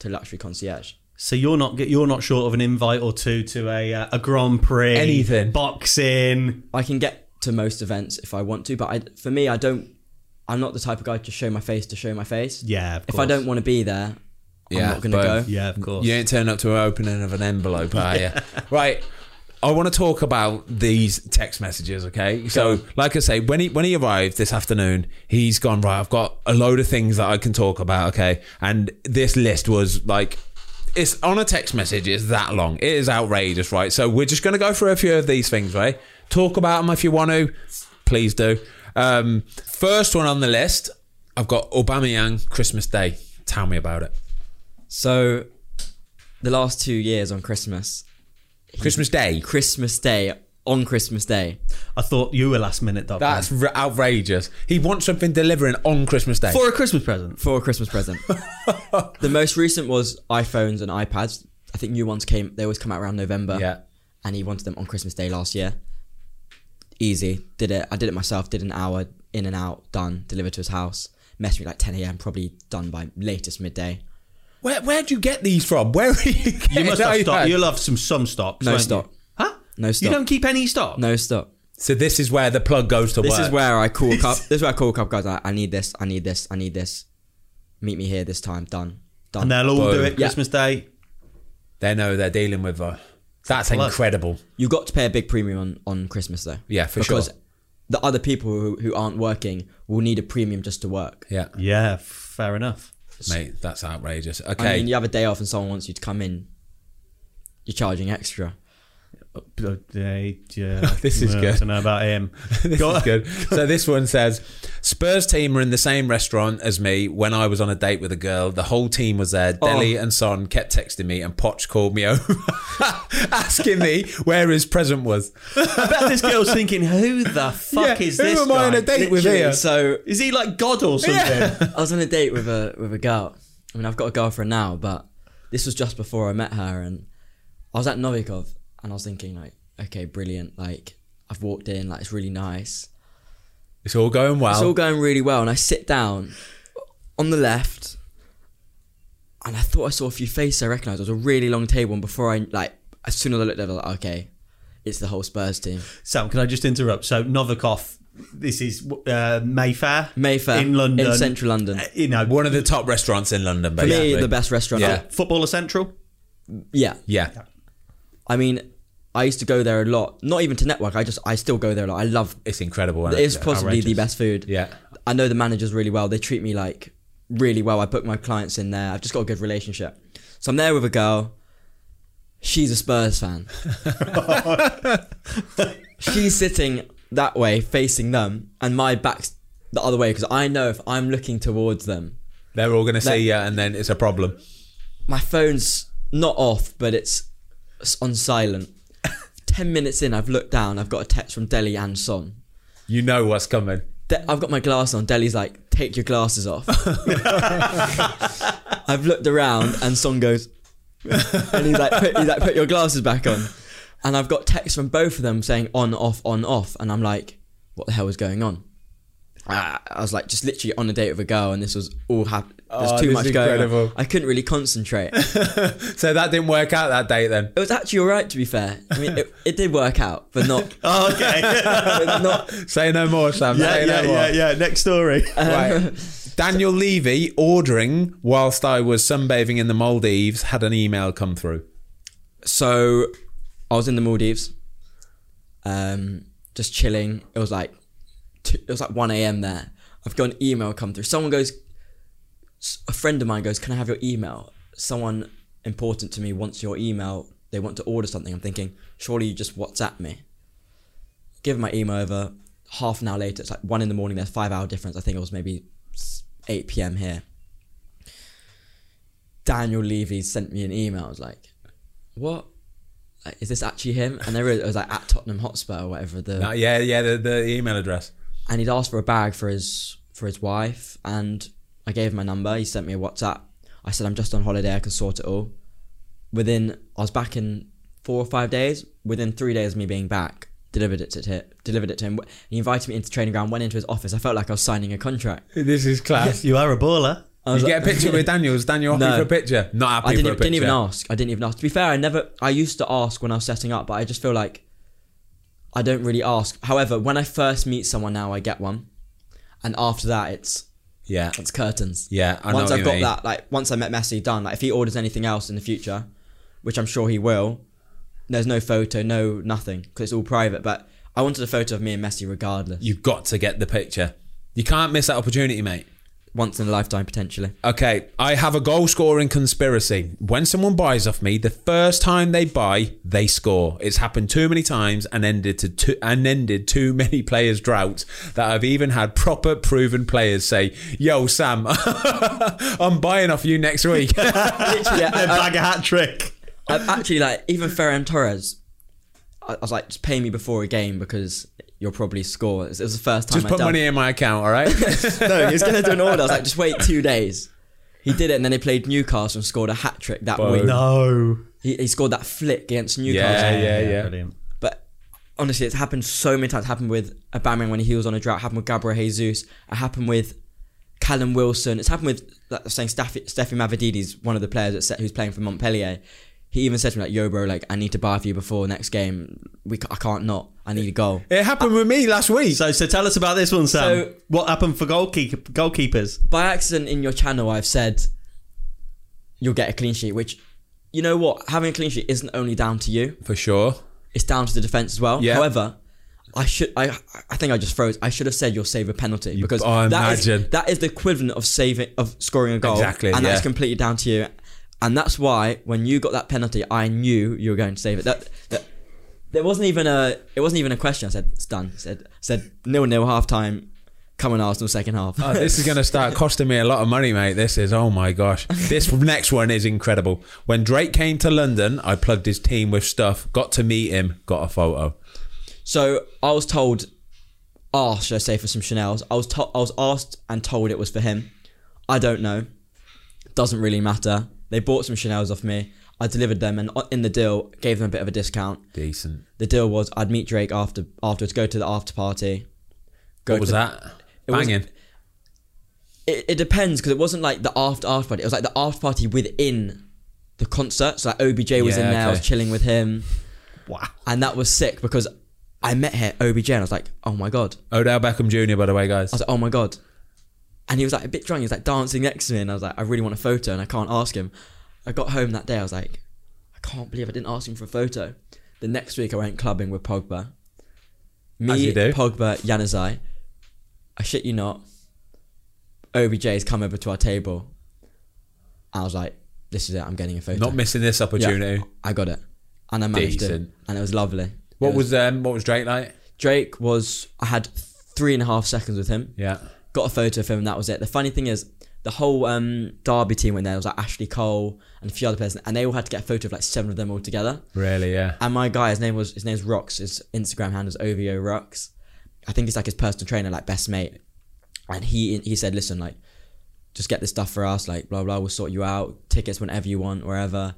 to luxury concierge. So you're not you're not short of an invite or two to a uh, a Grand Prix, Anything. boxing. I can get to most events if I want to, but I, for me, I don't. I'm not the type of guy to show my face to show my face. Yeah, of If I don't want to be there, I'm not going to go. Yeah, of course. You ain't turning up to an opening of an envelope, are you? right. I want to talk about these text messages, okay? So, like I say, when he when he arrived this afternoon, he's gone right. I've got a load of things that I can talk about, okay? And this list was like, it's on a text message. It's that long. It is outrageous, right? So we're just going to go through a few of these things, right? Talk about them if you want to. Please do. Um, first one on the list, I've got Aubameyang Christmas Day. Tell me about it. So, the last two years on Christmas, Christmas Day. Christmas Day, on Christmas Day, I thought you were last minute. Doc That's r- outrageous. He wants something delivering on Christmas Day. for a Christmas present. for a Christmas present. the most recent was iPhones and iPads. I think new ones came. They always come out around November. Yeah. And he wanted them on Christmas Day last year. Easy. Did it. I did it myself. Did an hour in and out. Done. Delivered to his house. Messaged me like 10 a.m. Probably done by latest midday. Where where'd you get these from? Where are you getting You must have stock. You'll have some some stocks. No won't you? stock. Huh? No stop. You stock. don't keep any stock. No stop. So this is where the plug goes to work. This work. is where I call up. This is where I call up guys. I, I need this. I need this. I need this. Meet me here this time. Done. Done. And they'll all Boom. do it Yeah. Christmas Day. they know they're dealing with. Uh, that's Plug. incredible. you got to pay a big premium on, on Christmas though. Yeah, for sure. because sure. the other people who, who aren't working will need a premium just to work. Yeah, Yeah, fair enough. mate, that's outrageous. I Okay, mean, you have a day off and someone wants you to come in, you're charging extra. Uh, yeah, yeah, This is I good. don't know about him. this Go is on. good. So this one says, Spurs team were in the same restaurant as me when I was on a date with a girl. The whole team was there. Oh. Dele and Son kept texting me, and Poch called me over, asking me where his present was. I bet this girl's thinking, "Who the fuck Yeah, is who this am I guy? on a date with Literally, here? So Is he like God or something?" I was on a date with a with a girl. I mean, I've got a girlfriend now, but this was just before I met her, and I was at Novikov, and I was thinking like, okay, brilliant. Like I've walked in, like it's really nice. It's all going well. It's all going really well, and I sit down on the left, and I thought I saw a few faces I recognised. It was a really long table, and before I like, as soon as I looked at it, I was like, okay, it's the whole Spurs team. Sam, can I just interrupt? So Novikov, this is uh, Mayfair, Mayfair in London, in central London. Uh, You know, One of the top restaurants in London, For me, the best restaurant. Yeah. Footballer Central. yeah. Yeah. I mean, I used to go there a lot. Not even to network. I just I still go there a lot. I love. It's incredible. It's it? possibly the best food. Yeah. I know the managers really well. They treat me like really well. I book my clients in there. I've just got a good relationship. So I'm there with a girl. She's a Spurs fan. She's sitting that way, facing them, and my back's the other way because I know if I'm looking towards them, They're all going to see you, and then it's a problem. my phone's not off, but it's on silent. Ten minutes in, I've looked down. I've got a text from Dele and Son. You know what's coming. De- I've got my glass on. Dele's like, take your glasses off. I've looked around and Son goes, and he's like, put, he's like, put your glasses back on. And I've got texts from both of them saying on, off, on, off. And I'm like, what the hell is going on? I, I was like, just literally on a date with a girl, and this was all happening. There's Oh, too much going incredible. on. I couldn't really concentrate. So that didn't work out that day then. It was actually alright, to be fair. I mean, it, it did work out, but not, Oh, okay. not Say no more, Sam. yeah, Say no yeah, more. yeah, yeah. Next story. Right. Daniel Levy ordering whilst I was sunbathing in the Maldives had an email come through. So I was in the Maldives, um, just chilling. It was like two, it was like one a.m. there. I've got an email come through. Someone goes, a friend of mine goes, "Can I have your email?" Someone important to me wants your email. They want to order something. I'm thinking, surely you just WhatsApp me. Give my email over. Half an hour later, it's like one in the morning. There's five hour difference. I think it was maybe eight p.m. here. Daniel Levy sent me an email. I was like, what? Like, is this actually him? And there it was like at Tottenham Hotspur or whatever the Uh, yeah, yeah, the, the email address. and he'd asked for a bag for his for his wife and I gave him my number. He sent me a WhatsApp. I said I'm just on holiday. I can sort it all. Within I was back in four or five days. Within three days of me being back, delivered it to him. Delivered it to him. He invited me into training ground. Went into his office. I felt like I was signing a contract. This is class. you are a baller. I You was get a picture with Daniel. Is Daniel happy No. for a picture? Not happy I didn't, for a even- picture. didn't even ask. I didn't even ask. To be fair, I never. I used to ask when I was setting up, but I just feel like I don't really ask. However, when I first meet someone now, I get one, and after that, it's Yeah, it's curtains. yeah. I know once what I've got mean. that, like once I met Messi, done. Like if he orders anything else in the future, which I'm sure he will, there's no photo, no nothing, because it's all private. But I wanted a photo of me and Messi, regardless. You've got to get the picture. You can't miss that opportunity, mate. Once in a lifetime, potentially. Okay, I have a goal scoring conspiracy. When someone buys off me, the first time they buy, they score. It's happened too many times and ended to too, and ended too many players' droughts that I've even had proper proven players say, "Yo, Sam, I'm buying off you next week." Literally, A I, bag a hat trick. I, actually like even Ferran Torres. I, I was like, just pay me before a game because you'll probably score. It was, it was the first time Just I put done. money in my account, all right? no, he was gonna do an order. I was like, just wait two days. He did it, and then they played Newcastle and scored a hat trick that Whoa. week. No. He, he scored that flick against Newcastle. Yeah, yeah, yeah. Brilliant. But honestly, it's happened so many times. It happened with Aubameyang when he was on a drought. It happened with Gabriel Jesus. It happened with Callum Wilson. It's happened with like, I was saying Stephy, Stephy Mavididi, one of the players that set, who's playing for Montpellier. He even said to me like, "Yo, bro, like I need to buy for you before next game. We I can't not. I need a goal." it happened with me last week. So, so tell us about this one, Sam. So- what happened for goalkeeper, goalkeepers? By accident in your channel, I've said you'll get a clean sheet. Which, you know what, having a clean sheet isn't only down to you. For sure. It's down to the defense as well. Yeah. However, I should I I think I just froze. I should have said you'll save a penalty because oh, that is- imagine. that is the equivalent of saving of scoring a goal. Exactly, and yeah. that's completely down to you. And that's why when you got that penalty, I knew you were going to save it. That that there wasn't even a it wasn't even a question. I said it's done. I said said nil nil half time. Come on Arsenal second half. Oh, this is going to start costing me a lot of money, mate. This is, oh my gosh. This next one is incredible. When Drake came to London, I plugged his team with stuff, got to meet him, got a photo. So I was told, asked, should I say, for some Chanel's. I was to- I was asked and told it was for him. I don't know. Doesn't really matter. They bought some Chanel's off me. I delivered them, and uh, in the deal, gave them a bit of a discount. Decent. The deal was I'd meet Drake after afterwards, go to the after party. Go What was to- that? It Banging. It, it depends because it wasn't like the after after party. It was like the after party within the concert. So like OBJ was Yeah, in there. I was chilling with him, Wow. and that was sick because I met here OBJ, and I was like, oh my god. Odell Beckham Jr., by the way, guys. I was like, oh my god. And he was like a bit drunk. He was like dancing next to me, and I was like, I really want a photo, and I can't ask him. I got home that day. I was like, I can't believe I didn't ask him for a photo. The next week I went clubbing with Pogba. Me, As you do. Pogba, Januzaj. I shit you not. OBJ's come over to our table. I was like, this is it, I'm getting a photo. Not missing this opportunity. Yeah, I got it. And I managed Decent. it. And it was lovely. What It was um what was Drake like? Drake was I had three and a half seconds with him. Yeah. Got a photo of him and that was it. The funny thing is the whole um, Derby team went there. It was like Ashley Cole and a few other players, and they all had to get a photo of like seven of them all together. Really, yeah. And my guy, his name was his name's Rox. His Instagram handle is OVO Rox. I think he's like his personal trainer, like best mate. And he he said, listen, like, just get this stuff for us, like blah blah. We'll sort you out. Tickets whenever you want, wherever.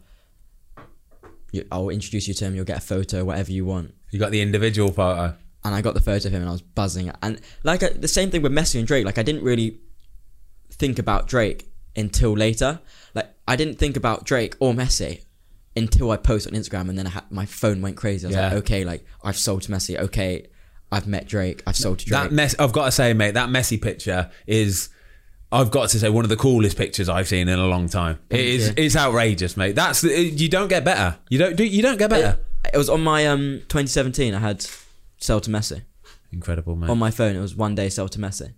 You, I'll introduce you to him. You'll get a photo, whatever you want. You got the individual photo. And I got the photo of him, and I was buzzing. And like I, the same thing with Messi and Drake. Like I didn't really think about Drake until later. Like I didn't think about Drake or Messi until I posted on Instagram, and then I had, my phone went crazy. I was like, okay, like I've sold to Messi. Okay, I've met Drake. I've sold to Drake. That mess I've got to say, mate, that Messi picture is I've got to say one of the coolest pictures I've seen in a long time. It is you. it's outrageous, mate. That's you don't get better. You don't do you don't get better. it was on my um 2017. I had sell to Messi Incredible, man. on my phone. It was one day sell to Messi.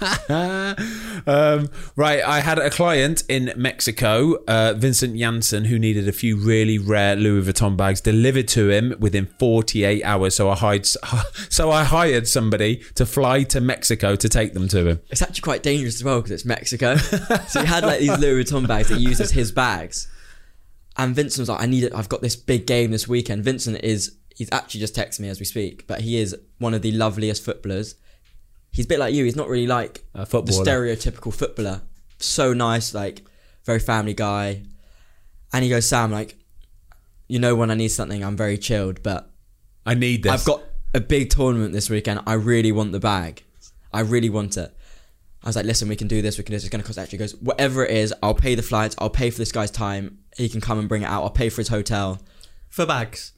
um, right, I had a client in Mexico, uh, Vincent Janssen, who needed a few really rare Louis Vuitton bags delivered to him within 48 hours. So I hired, so I hired somebody to fly to Mexico to take them to him. It's actually quite dangerous as well because it's Mexico. so he had like these Louis Vuitton bags that he uses his bags. And Vincent was like, I need it. I've got this big game this weekend. Vincent is, he's actually just texting me as we speak, but he is one of the loveliest footballers. He's a bit like you. He's not really like A the stereotypical footballer. So nice, like very family guy. And he goes, Sam, like, you know, when I need something, I'm very chilled, but I need this. I've got a big tournament this weekend. I really want the bag. I really want it. I was like, listen, we can do this. We can do this. It's going to cost actually. He goes, whatever it is, I'll pay the flights. I'll pay for this guy's time. He can come and bring it out. I'll pay for his hotel. for bags.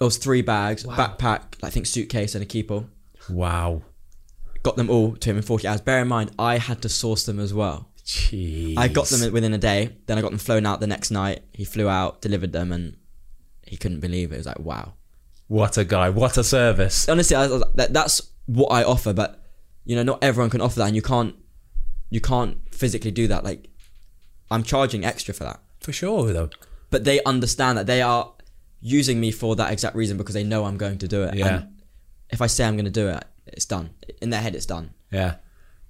It was three bags, backpack, I think suitcase and a keeper. Wow. Got them all to him in 40 hours. Bear in mind, I had to source them as well. Jeez. I got them within a day. Then I got them flown out the next night. He flew out, delivered them, and he couldn't believe it. It was like, wow. What a guy. What a service. honestly, I, I- that, that's what I offer, but you know, not everyone can offer that, and you can't, you can't physically do that. Like, I'm charging extra for that, For sure, though. but they understand that they are using me for that exact reason because they know I'm going to do it. Yeah. And if I say I'm going to do it, it's done. In their head, it's done. Yeah.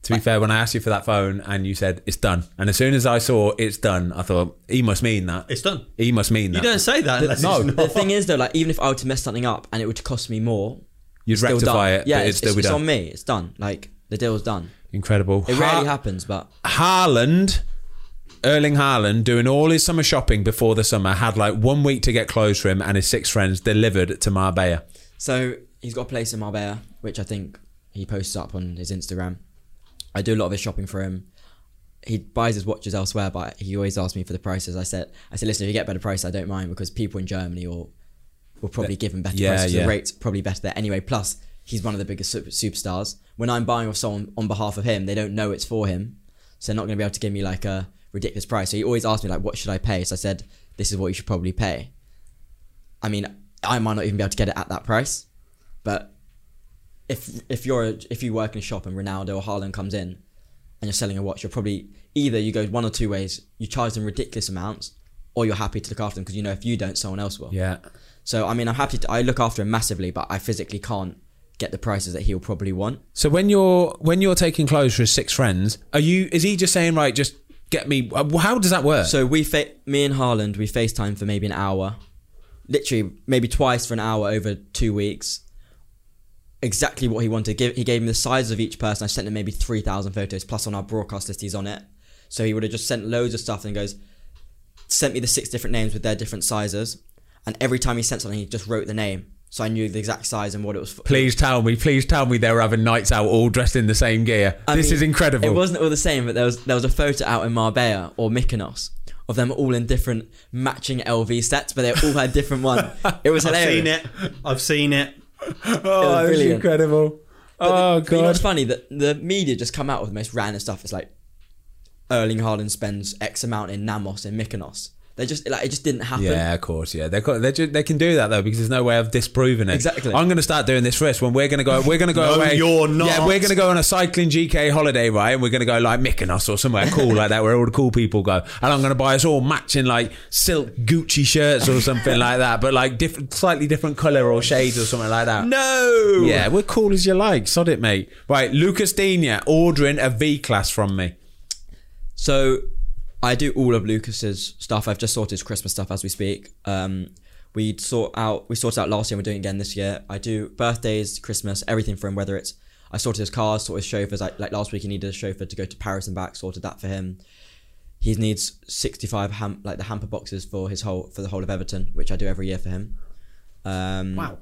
To be fair, when I asked you for that phone and you said it's done, and as soon as I saw it's done, I thought he must mean that. It's done. He must mean that. You don't say that unless No. not. The thing is, though, like even if I were to mess something up and it would cost me more, You'd it's still rectify done. it, Yeah, but it'd it's, still it's, be it's on me. It's done. Like the deal's done. Incredible. It Ha- rarely happens, but Haaland, Erling Haaland, doing all his summer shopping before the summer, had like one week to get clothes for him and his six friends delivered to Marbella. So he's got a place in Marbella, which I think he posts up on his Instagram. I do a lot of his shopping for him. He buys his watches elsewhere, but he always asks me for the prices. I said, I said, listen, if you get better price, I don't mind because people in Germany will will probably give him better Yeah, prices. yeah. The rates probably better there anyway. Plus, he's one of the biggest super, superstars. When I'm buying off someone on behalf of him, they don't know it's for him, so they're not going to be able to give me like a ridiculous price. So he always asked me like, what should I pay? So I said, this is what you should probably pay. I mean, I might not even be able to get it at that price, but if if you're a, if you work in a shop and Ronaldo or Haaland comes in and you're selling a watch, you're probably either you go one or two ways. You charge them ridiculous amounts, or you're happy to look after them because you know if you don't, someone else will. Yeah. So I mean, I'm happy to. I look after him massively, but I physically can't get the prices that he'll probably want. So when you're when you're taking clothes for his six friends, are you? Is he just saying right? Just get me. uh, How does that work? So we, fa- me and Haaland, we FaceTime for maybe an hour, literally maybe twice for an hour over two weeks. Exactly what he wanted. Give, he gave me the size of each person. I sent him maybe three thousand photos. Plus on our broadcast list, he's on it. So he would have just sent loads of stuff and goes, sent me the six different names with their different sizes. And every time he sent something, he just wrote the name, so I knew the exact size and what it was. For. please tell me. Please tell me they were having nights out all dressed in the same gear. I this mean, is incredible. It wasn't all the same, but there was there was a photo out in Marbella or Mykonos of them all in different matching LV sets, but they all had different one. It was I've hilarious. seen it. I've seen it. oh, it was that's brilliant. incredible. But oh the- but you know god. what's funny? That the media just come out with the most random stuff. It's like Erling Haaland spends X amount in Nammos in Mykonos. They just like it just didn't happen. Yeah, of course. Yeah, they they they can do that though because there's no way of disproving it. Exactly. I'm going to start doing this for us when we're going to go. We're going to go No, away. you're not. Yeah, we're going to go on a cycling GK holiday, right? And we're going to go like Mykonos or somewhere cool like that, where all the cool people go. And I'm going to buy us all matching like silk Gucci shirts or something like that, but like different, slightly different color or shades or something like that. No. Yeah, we're cool as you like. Sod it, mate. Right, Lucas Digne ordering a V class from me. So I do all of Lucas's stuff. I've just sorted his Christmas stuff as we speak. Um, we sort out we sorted out last year. We're doing it again this year. I do birthdays, Christmas, everything for him. Whether it's I sorted his cars, sorted his chauffeurs. Like, like last week, he needed a chauffeur to go to Paris and back. Sorted that for him. He needs sixty five ham like the hamper boxes for his whole for the whole of Everton, which I do every year for him. Um, Wow.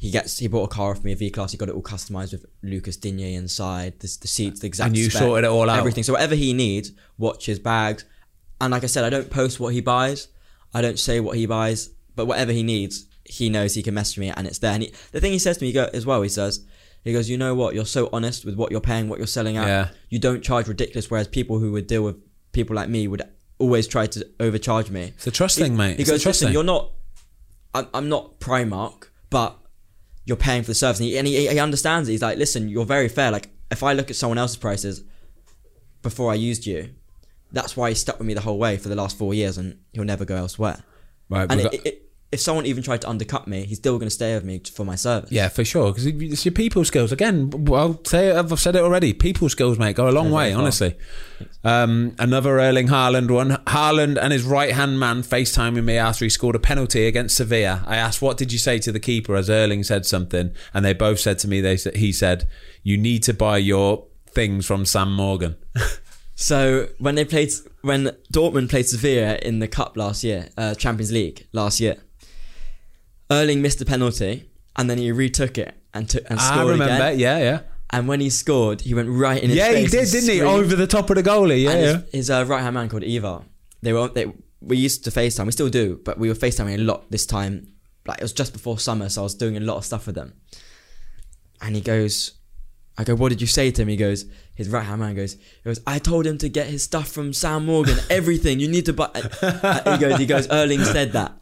He gets he bought a car off me, a V class. He got it all customized with Lucas Digne inside, the, the seats, the exact. And you spec, sorted it all out? Everything. So whatever he needs, watches, bags, and like I said, I don't post what he buys. I don't say what he buys, but whatever he needs, he knows he can message me and it's there. And he, the thing he says to me he go, as well, he says, he goes, you know what? You're so honest with what you're paying, what you're selling at. Yeah. You don't charge ridiculous. Whereas people who would deal with people like me would always try to overcharge me. It's a trust thing, mate. He It's goes, trust listen, thing." you're not. I'm, I'm not Primark, but you're paying for the service, and he, and he, he understands it. He's like, listen, you're very fair. Like, if I look at someone else's prices before I used you, that's why he stuck with me the whole way for the last four years, and he'll never go elsewhere. Right, And it, got- it, if someone even tried to undercut me, he's still going to stay with me for my service. Yeah, for sure. Because it's your people skills. Again, I'll say it, I've said it already. People skills, mate, go a long way, honestly. Um, another Erling Haaland one. Haaland and his right hand man FaceTiming me after he scored a penalty against Sevilla. I asked, "What did you say to the keeper?" As Erling said something, and they both said to me, "They he said you need to buy your things from Sam Morgan." So when they played, when Dortmund played Sevilla in the cup last year, uh, Champions League last year, Erling missed a penalty and then he retook it and took and scored I remember. again. Yeah, yeah, And when he scored, he went right in his face. yeah. He did, didn't he? Over the top of the goalie. Yeah, yeah. his, his uh, right hand man called Eva. They were they we used to FaceTime. We still do, but we were FaceTiming a lot this time. Like it was just before summer, so I was doing a lot of stuff with them. And he goes, I go, what did you say to him? He goes, his right hand man goes, he goes, I told him to get his stuff from Sam Morgan, everything. You need to buy. He goes, he goes, Erling said that.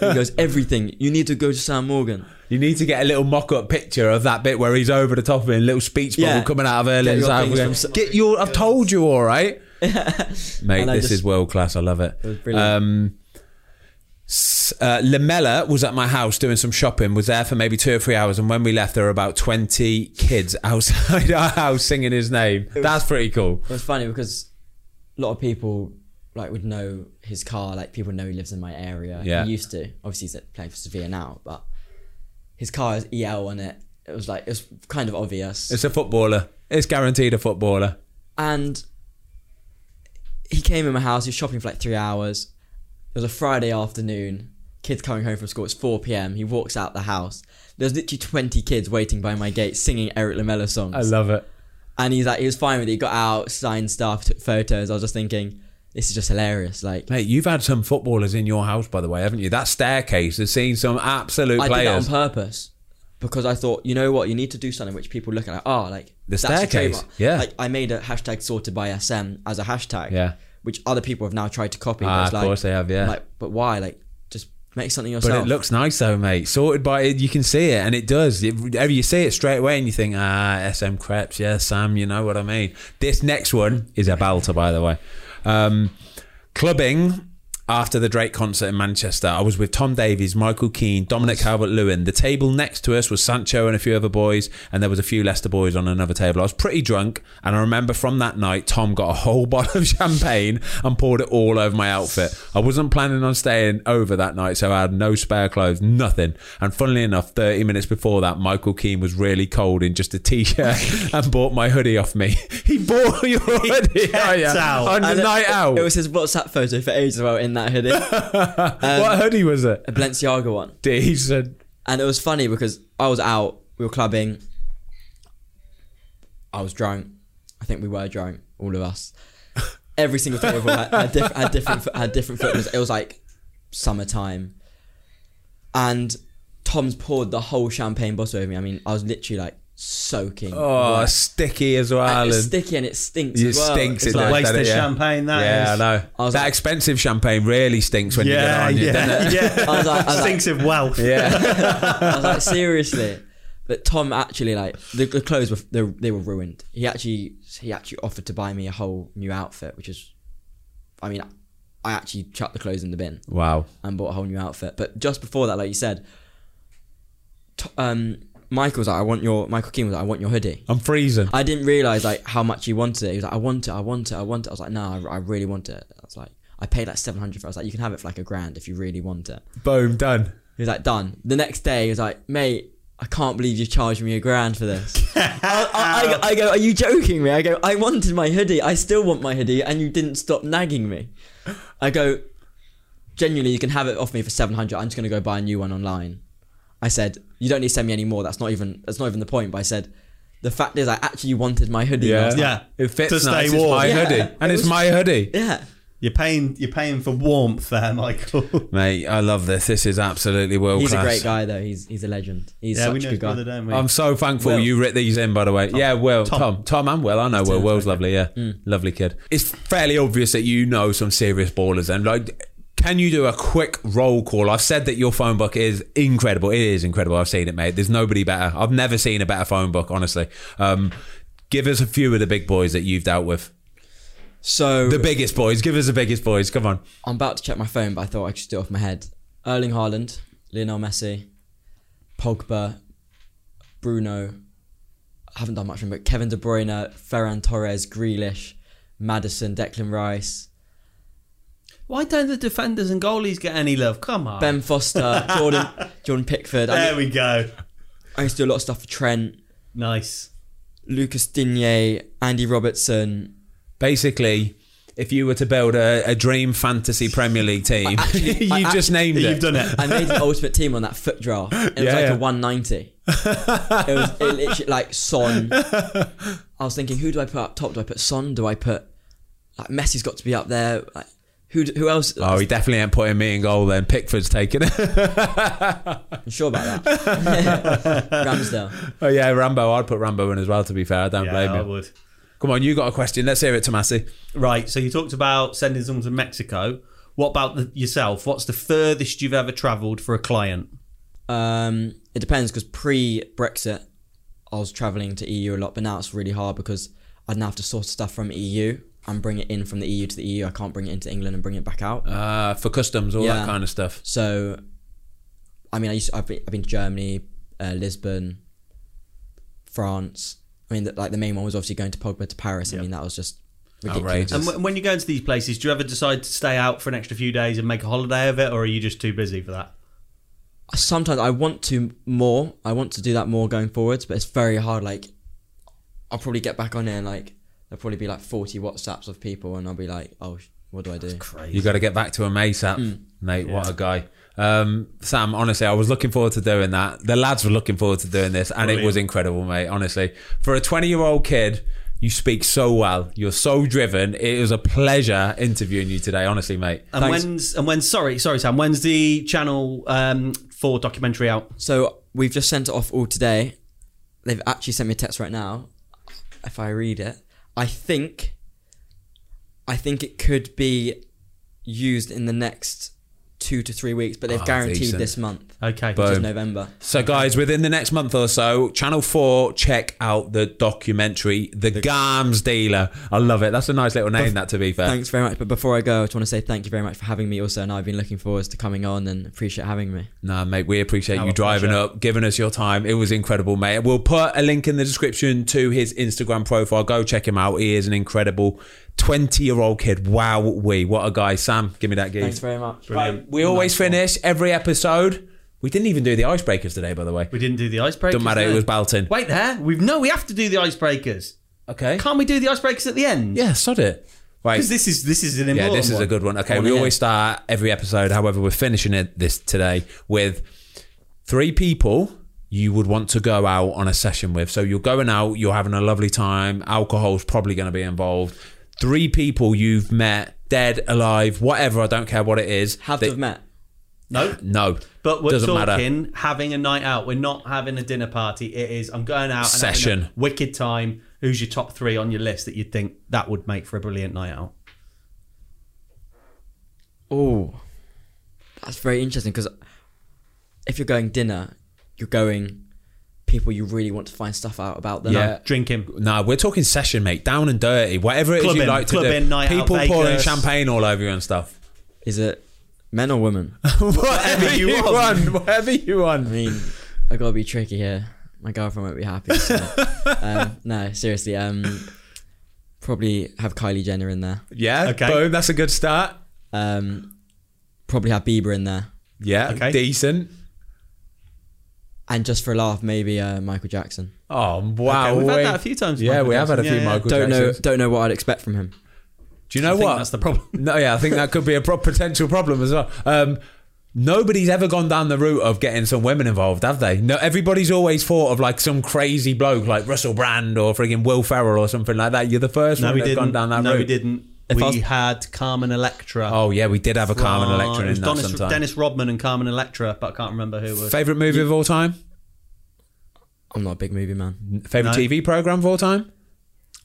He goes, everything. You need to go to Sam Morgan. You need to get a little mock-up picture of that bit where he's over the top of it, little speech bubble Yeah. coming out of Get Erling's eye. things from- Get your. I've told you, all right, mate. This just- is world class. I love it. It. Um, uh, Lamela was at my house doing some shopping. Was there for maybe two or three hours, and when we left, there were about twenty kids outside our house singing his name. That's pretty cool. It was funny because a lot of people like would know his car. Like people know he lives in my area. Yeah. He used to. Obviously, he's playing for Sevilla now, but his car has EL on it. It was like it was kind of obvious. It's a footballer. It's guaranteed a footballer. and he came in my house. He was shopping for like three hours. It was a Friday afternoon. Kids coming home from school. It's 4 p.m. He walks out the house. There's literally 20 kids waiting by my gate singing Erik Lamela songs. I love it. and he's like, he was fine with it. He got out, signed stuff, took photos. I was just thinking, this is just hilarious. Like, Mate, you've had some footballers in your house, by the way, haven't you? That staircase has seen some absolute players. I did that on purpose because I thought, you know what, you need to do something which people look at like, oh, like The staircase, yeah. Like I made a hashtag sorted by SM as a hashtag, Yeah. Which other people have now tried to copy. Ah, of like, course they have, yeah. Like, but why? Like, just make something yourself. But it looks nice though, mate. Sorted by it, you can see it, and it does. It, whenever you see it straight away, and you think, ah, SM Creps, yeah, Sam, you know what I mean. This next one is a belter, by the way. Um, clubbing after the Drake concert in Manchester, I was with Tom Davies, Michael Keane, Dominic Calvert-Lewin. The table next to us was Sancho and a few other boys, and there was a few Leicester boys on another table. I was pretty drunk, and I remember from that night, Tom got a whole bottle of champagne and poured it all over my outfit. I wasn't planning on staying over that night, so I had no spare clothes, nothing. And funnily enough, 30 minutes before that, Michael Keane was really cold in just a t-shirt and bought my hoodie off me. He bought your hoodie oh, yeah, on the it- night out. It was his WhatsApp photo for ages about in that hoodie, a um, what hoodie was it? A Balenciaga one. Decent. And it was funny because I was out, we were clubbing. I was drunk. I think we were drunk, all of us. Every single table had, had, diff- had different had different footballs. It was like summertime, and Tom's poured the whole champagne bottle over me. I mean, I was literally like soaking. Oh, wet. sticky as well. And it's sticky and it stinks. It as well. It stinks, It's it like. Wasted yeah. champagne. That yeah, is. I know. I that like- expensive champagne really stinks when Yeah, you get it on you, doesn't yeah, it? yeah. I was like, I was like, Stinks of wealth. Yeah. I was like, seriously. But Tom actually like the, the clothes were they, were they were ruined. He actually he actually offered to buy me a whole new outfit, which is, I mean, I actually chucked the clothes in the bin wow. and bought a whole new outfit. But just before that, like you said, to, um, Michael was like, I want your Michael Keane was like, I want your hoodie. I'm freezing. I didn't realize like how much he wanted it. He was like, I want it, I want it, I want it. I was like, no, I, I really want it. I was like, I paid like seven hundred for. it. I was like, you can have it for like a grand if you really want it. Boom, done. He was like, done. The next day, he was like, mate, I can't believe you charged me a grand for this. I, I, I, I go, are you joking me? I go, I wanted my hoodie. I still want my hoodie, and you didn't stop nagging me. I go, genuinely, you can have it off me for seven hundred. I'm just gonna go buy a new one online. I said, you don't need to send me any more. That's not even that's not even the point. But I said, the fact is, I actually wanted my hoodie. Yeah. last night. Yeah. It fits To stay nice. It's warm. my Yeah. hoodie. And It it's was- my hoodie. yeah. You're paying. You're paying for warmth there, Michael. Mate, I love this. This is absolutely world He's class. He's a great guy though. He's he's a legend. He's yeah, such we a know good his guy. brother, don't we? I'm so thankful Will. you writ these in, by the way. Yeah, Will, Tom. Tom, Tom, and Will. I know Will. Will's lovely. Yeah, Mm. lovely kid. It's fairly obvious that you know some serious ballers, and like, can you do a quick roll call? I've said that your phone book is incredible. It is incredible. I've seen it, mate. There's nobody better. I've never seen a better phone book, honestly. Um, give us a few of the big boys that you've dealt with. So The biggest boys. Give us the biggest boys. Come on. I'm about to check my phone, but I thought I just do it off my head. Erling Haaland, Lionel Messi, Pogba, Bruno. I haven't done much from, but Kevin De Bruyne, Ferran Torres, Grealish, Maddison, Declan Rice, Why don't the defenders and goalies get any love? Come on. Ben Foster, Jordan, Jordan Pickford. I, there mean, we go. I used to do a lot of stuff for Trent, Nice. Lucas Digne, Andy Robertson. Basically, if you were to build a, a dream fantasy Premier League team, actually- you I just actually- named it. You've done it. I made an ultimate team on that foot draft. It was Yeah, like yeah. a 190. it was it literally like Son. I was thinking, who do I put up top? Do I put Son? Do I put like Messi's got to be up there? Like who who else? Oh, he definitely ain't putting me in goal then. Pickford's taking it. I'm sure about that. Ramsdale. oh, yeah, Rambo. I'd put Rambo in as well, to be fair. I don't Yeah, blame I you. would. Come on, you got a question. Let's hear it, Tomasi. Right. So you talked about sending someone to Mexico. What about the, yourself? What's the furthest you've ever travelled for a client? Um, it depends because pre Brexit, I was traveling to EU a lot, but now it's really hard because I'd now have to source stuff from EU and bring it in from the EU to the EU. I can't bring it into England and bring it back out. Uh, for customs, all Yeah. that kind of stuff. So, I mean, I used to, I've been I've been to Germany, uh, Lisbon, France. I mean, the, like the main one was obviously going to Pogba to Paris. I mean, that was just ridiculous. Outrageous. And w- when you go into these places, do you ever decide to stay out for an extra few days and make a holiday of it, or are you just too busy for that? Sometimes I want to more. I want to do that more going forwards, but it's very hard. Like, I'll probably get back on there and like there'll probably be like forty WhatsApps of people, and I'll be like, oh, what do I do? Crazy. You got to get back to him ASAP, Mm. mate. What a guy. Um, Sam, honestly, I was looking forward to doing that. The lads were looking forward to doing this, and it was incredible, mate. Honestly, for a 20 year old kid, you speak so well. You're so driven. It was a pleasure interviewing you today, honestly, mate. and Thanks. when's and when? Sorry, sorry, Sam. When's the channel um, for documentary out? So we've just sent it off all today. They've actually sent me a text right now. If I read it, I think, I think it could be used in the next two to three weeks, but they've Oh, guaranteed decent. this month, Okay. which is Boom. November. So, guys, within the next month or so, Channel 4, check out the documentary, The, Garms Dealer. I love it. That's a nice little name, that, to be fair. Thanks very much. But before I go, I just want to say thank you very much for having me. Also, and I've been looking forward to coming on and appreciate having me. Nah, mate, we appreciate Our you driving pleasure. up, giving us your time. It was incredible, mate. We'll put a link in the description to his Instagram profile. Go check him out. He is an incredible 20 year old kid. Wow, we. What a guy. Sam, give me that gig. Thanks very much. Right, we always finish every episode. We didn't even do the icebreakers today, by the way. We didn't do the icebreakers. Doesn't matter, it was Balton. Wait there. We've no. We have to do the icebreakers. Okay. Can't we do the icebreakers at the end? Yeah, sod it. Right. Because this is this is an important Yeah, this is one. a good one. Okay, Go on we ahead. always start every episode. However, we're finishing it this today with three people you would want to go out on a session with. So you're going out, you're having a lovely time. Alcohol's probably going to be involved. Three people you've met, dead, alive, whatever. I don't care what it is. Have that- to have met. No. No. But we're Doesn't matter. talking having a night out. We're not having a dinner party. It is I'm going out and Session. having a wicked time. Who's your top three on your list that you'd think that would make for a brilliant night out? Oh, that's very interesting because if you're going dinner, you're going people you really want to find stuff out about them. Yeah. Drinking. Nah, we're talking session, mate. Down and dirty. Whatever it is Clubbing, you like to clubbing, do. night out, People pouring Vegas. champagne all over you and stuff. Is it men or women? Whatever you you want. want. Whatever you want. I mean, I gotta be tricky here. My girlfriend won't be happy. So. um, no, seriously. Um, probably have Kylie Jenner in there. Yeah. Okay. Boom. That's a good start. Um, probably have Bieber in there, Yeah. Okay. Decent. And just for a laugh, maybe uh, Michael Jackson. Oh wow. Okay, we've had that a few times. Yeah, Michael we have had a few Yeah, yeah. Michael Don't know. Jacksons. Don't know what I'd expect from him. Do you know I think what? that's the problem. No, yeah, I think that could be a pro- potential problem as well. Um, nobody's ever gone down the route of getting some women involved, have they? No, everybody's always thought of like some crazy bloke like Russell Brand or frigging Will Ferrell or something like that. You're the first No, one we that's gone didn't. down that no, route. we didn't. If we was- had Carmen Electra. Oh yeah, we did have a Carmen Electra in was that Dennis, sometime. Dennis Rodman and Carmen Electra, but I can't remember who was. Favorite movie of all time? I'm not a big movie man. Favorite No. TV program of all time?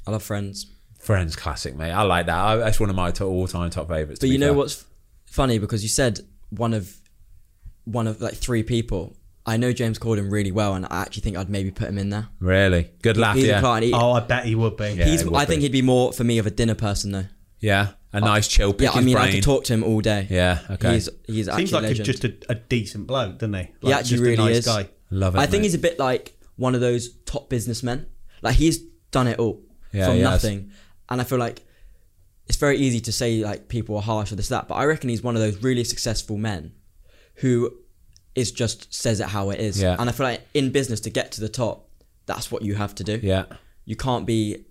I love Friends. Friends, classic, mate. I like that. I, that's one of my all-time top favorites. But be you know fair. what's f- funny because you said one of one of like three people. I know James Corden really well, and I actually think I'd maybe put him in there. Really good laugh. He's Yeah, client. He, Oh, I bet he would be. Yeah. he's. it would I think he'd be more for me of a dinner person though. Yeah. A nice chill. Pick yeah, I his mean, I brain. could talk to him all day. Yeah. Okay. He's he's actually Seems like a he's legend. just a, a decent bloke, doesn't he? Like, He actually just really a nice is. guy. Love it. I think he's a bit like one of those top businessmen. Like he's done it all Yeah, from he has. nothing, and I feel like it's very easy to say like people are harsh or this that, but I reckon he's one of those really successful men who is just says it how it is. Yeah. And I feel like in business to get to the top, that's what you have to do. Yeah. You can't be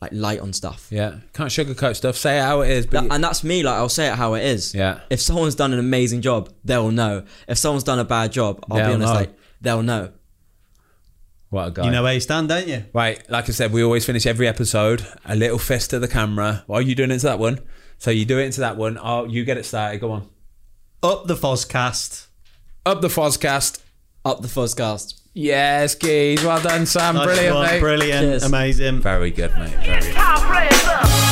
like light on stuff. Yeah. Can't sugarcoat stuff. Say it how it is. But That- and that's me. Like I'll say it how it is. Yeah. If someone's done an amazing job, they'll know. If someone's done a bad job, I'll They'll be honest. know. Like they'll know. what a guy. You know where you stand, don't you? Right, like I said, we always finish every episode a little fist to the camera. Why are you doing it to that one? So you do it into that one. Oh, you get it started. Go on. Up the Fozcast. Up the Fozcast. Up the Fozcast. Yes, geez. Well done, Sam. Nice Brilliant, one, mate. Brilliant. Cheers. Amazing. Very good, mate. Very good. Guitar players up.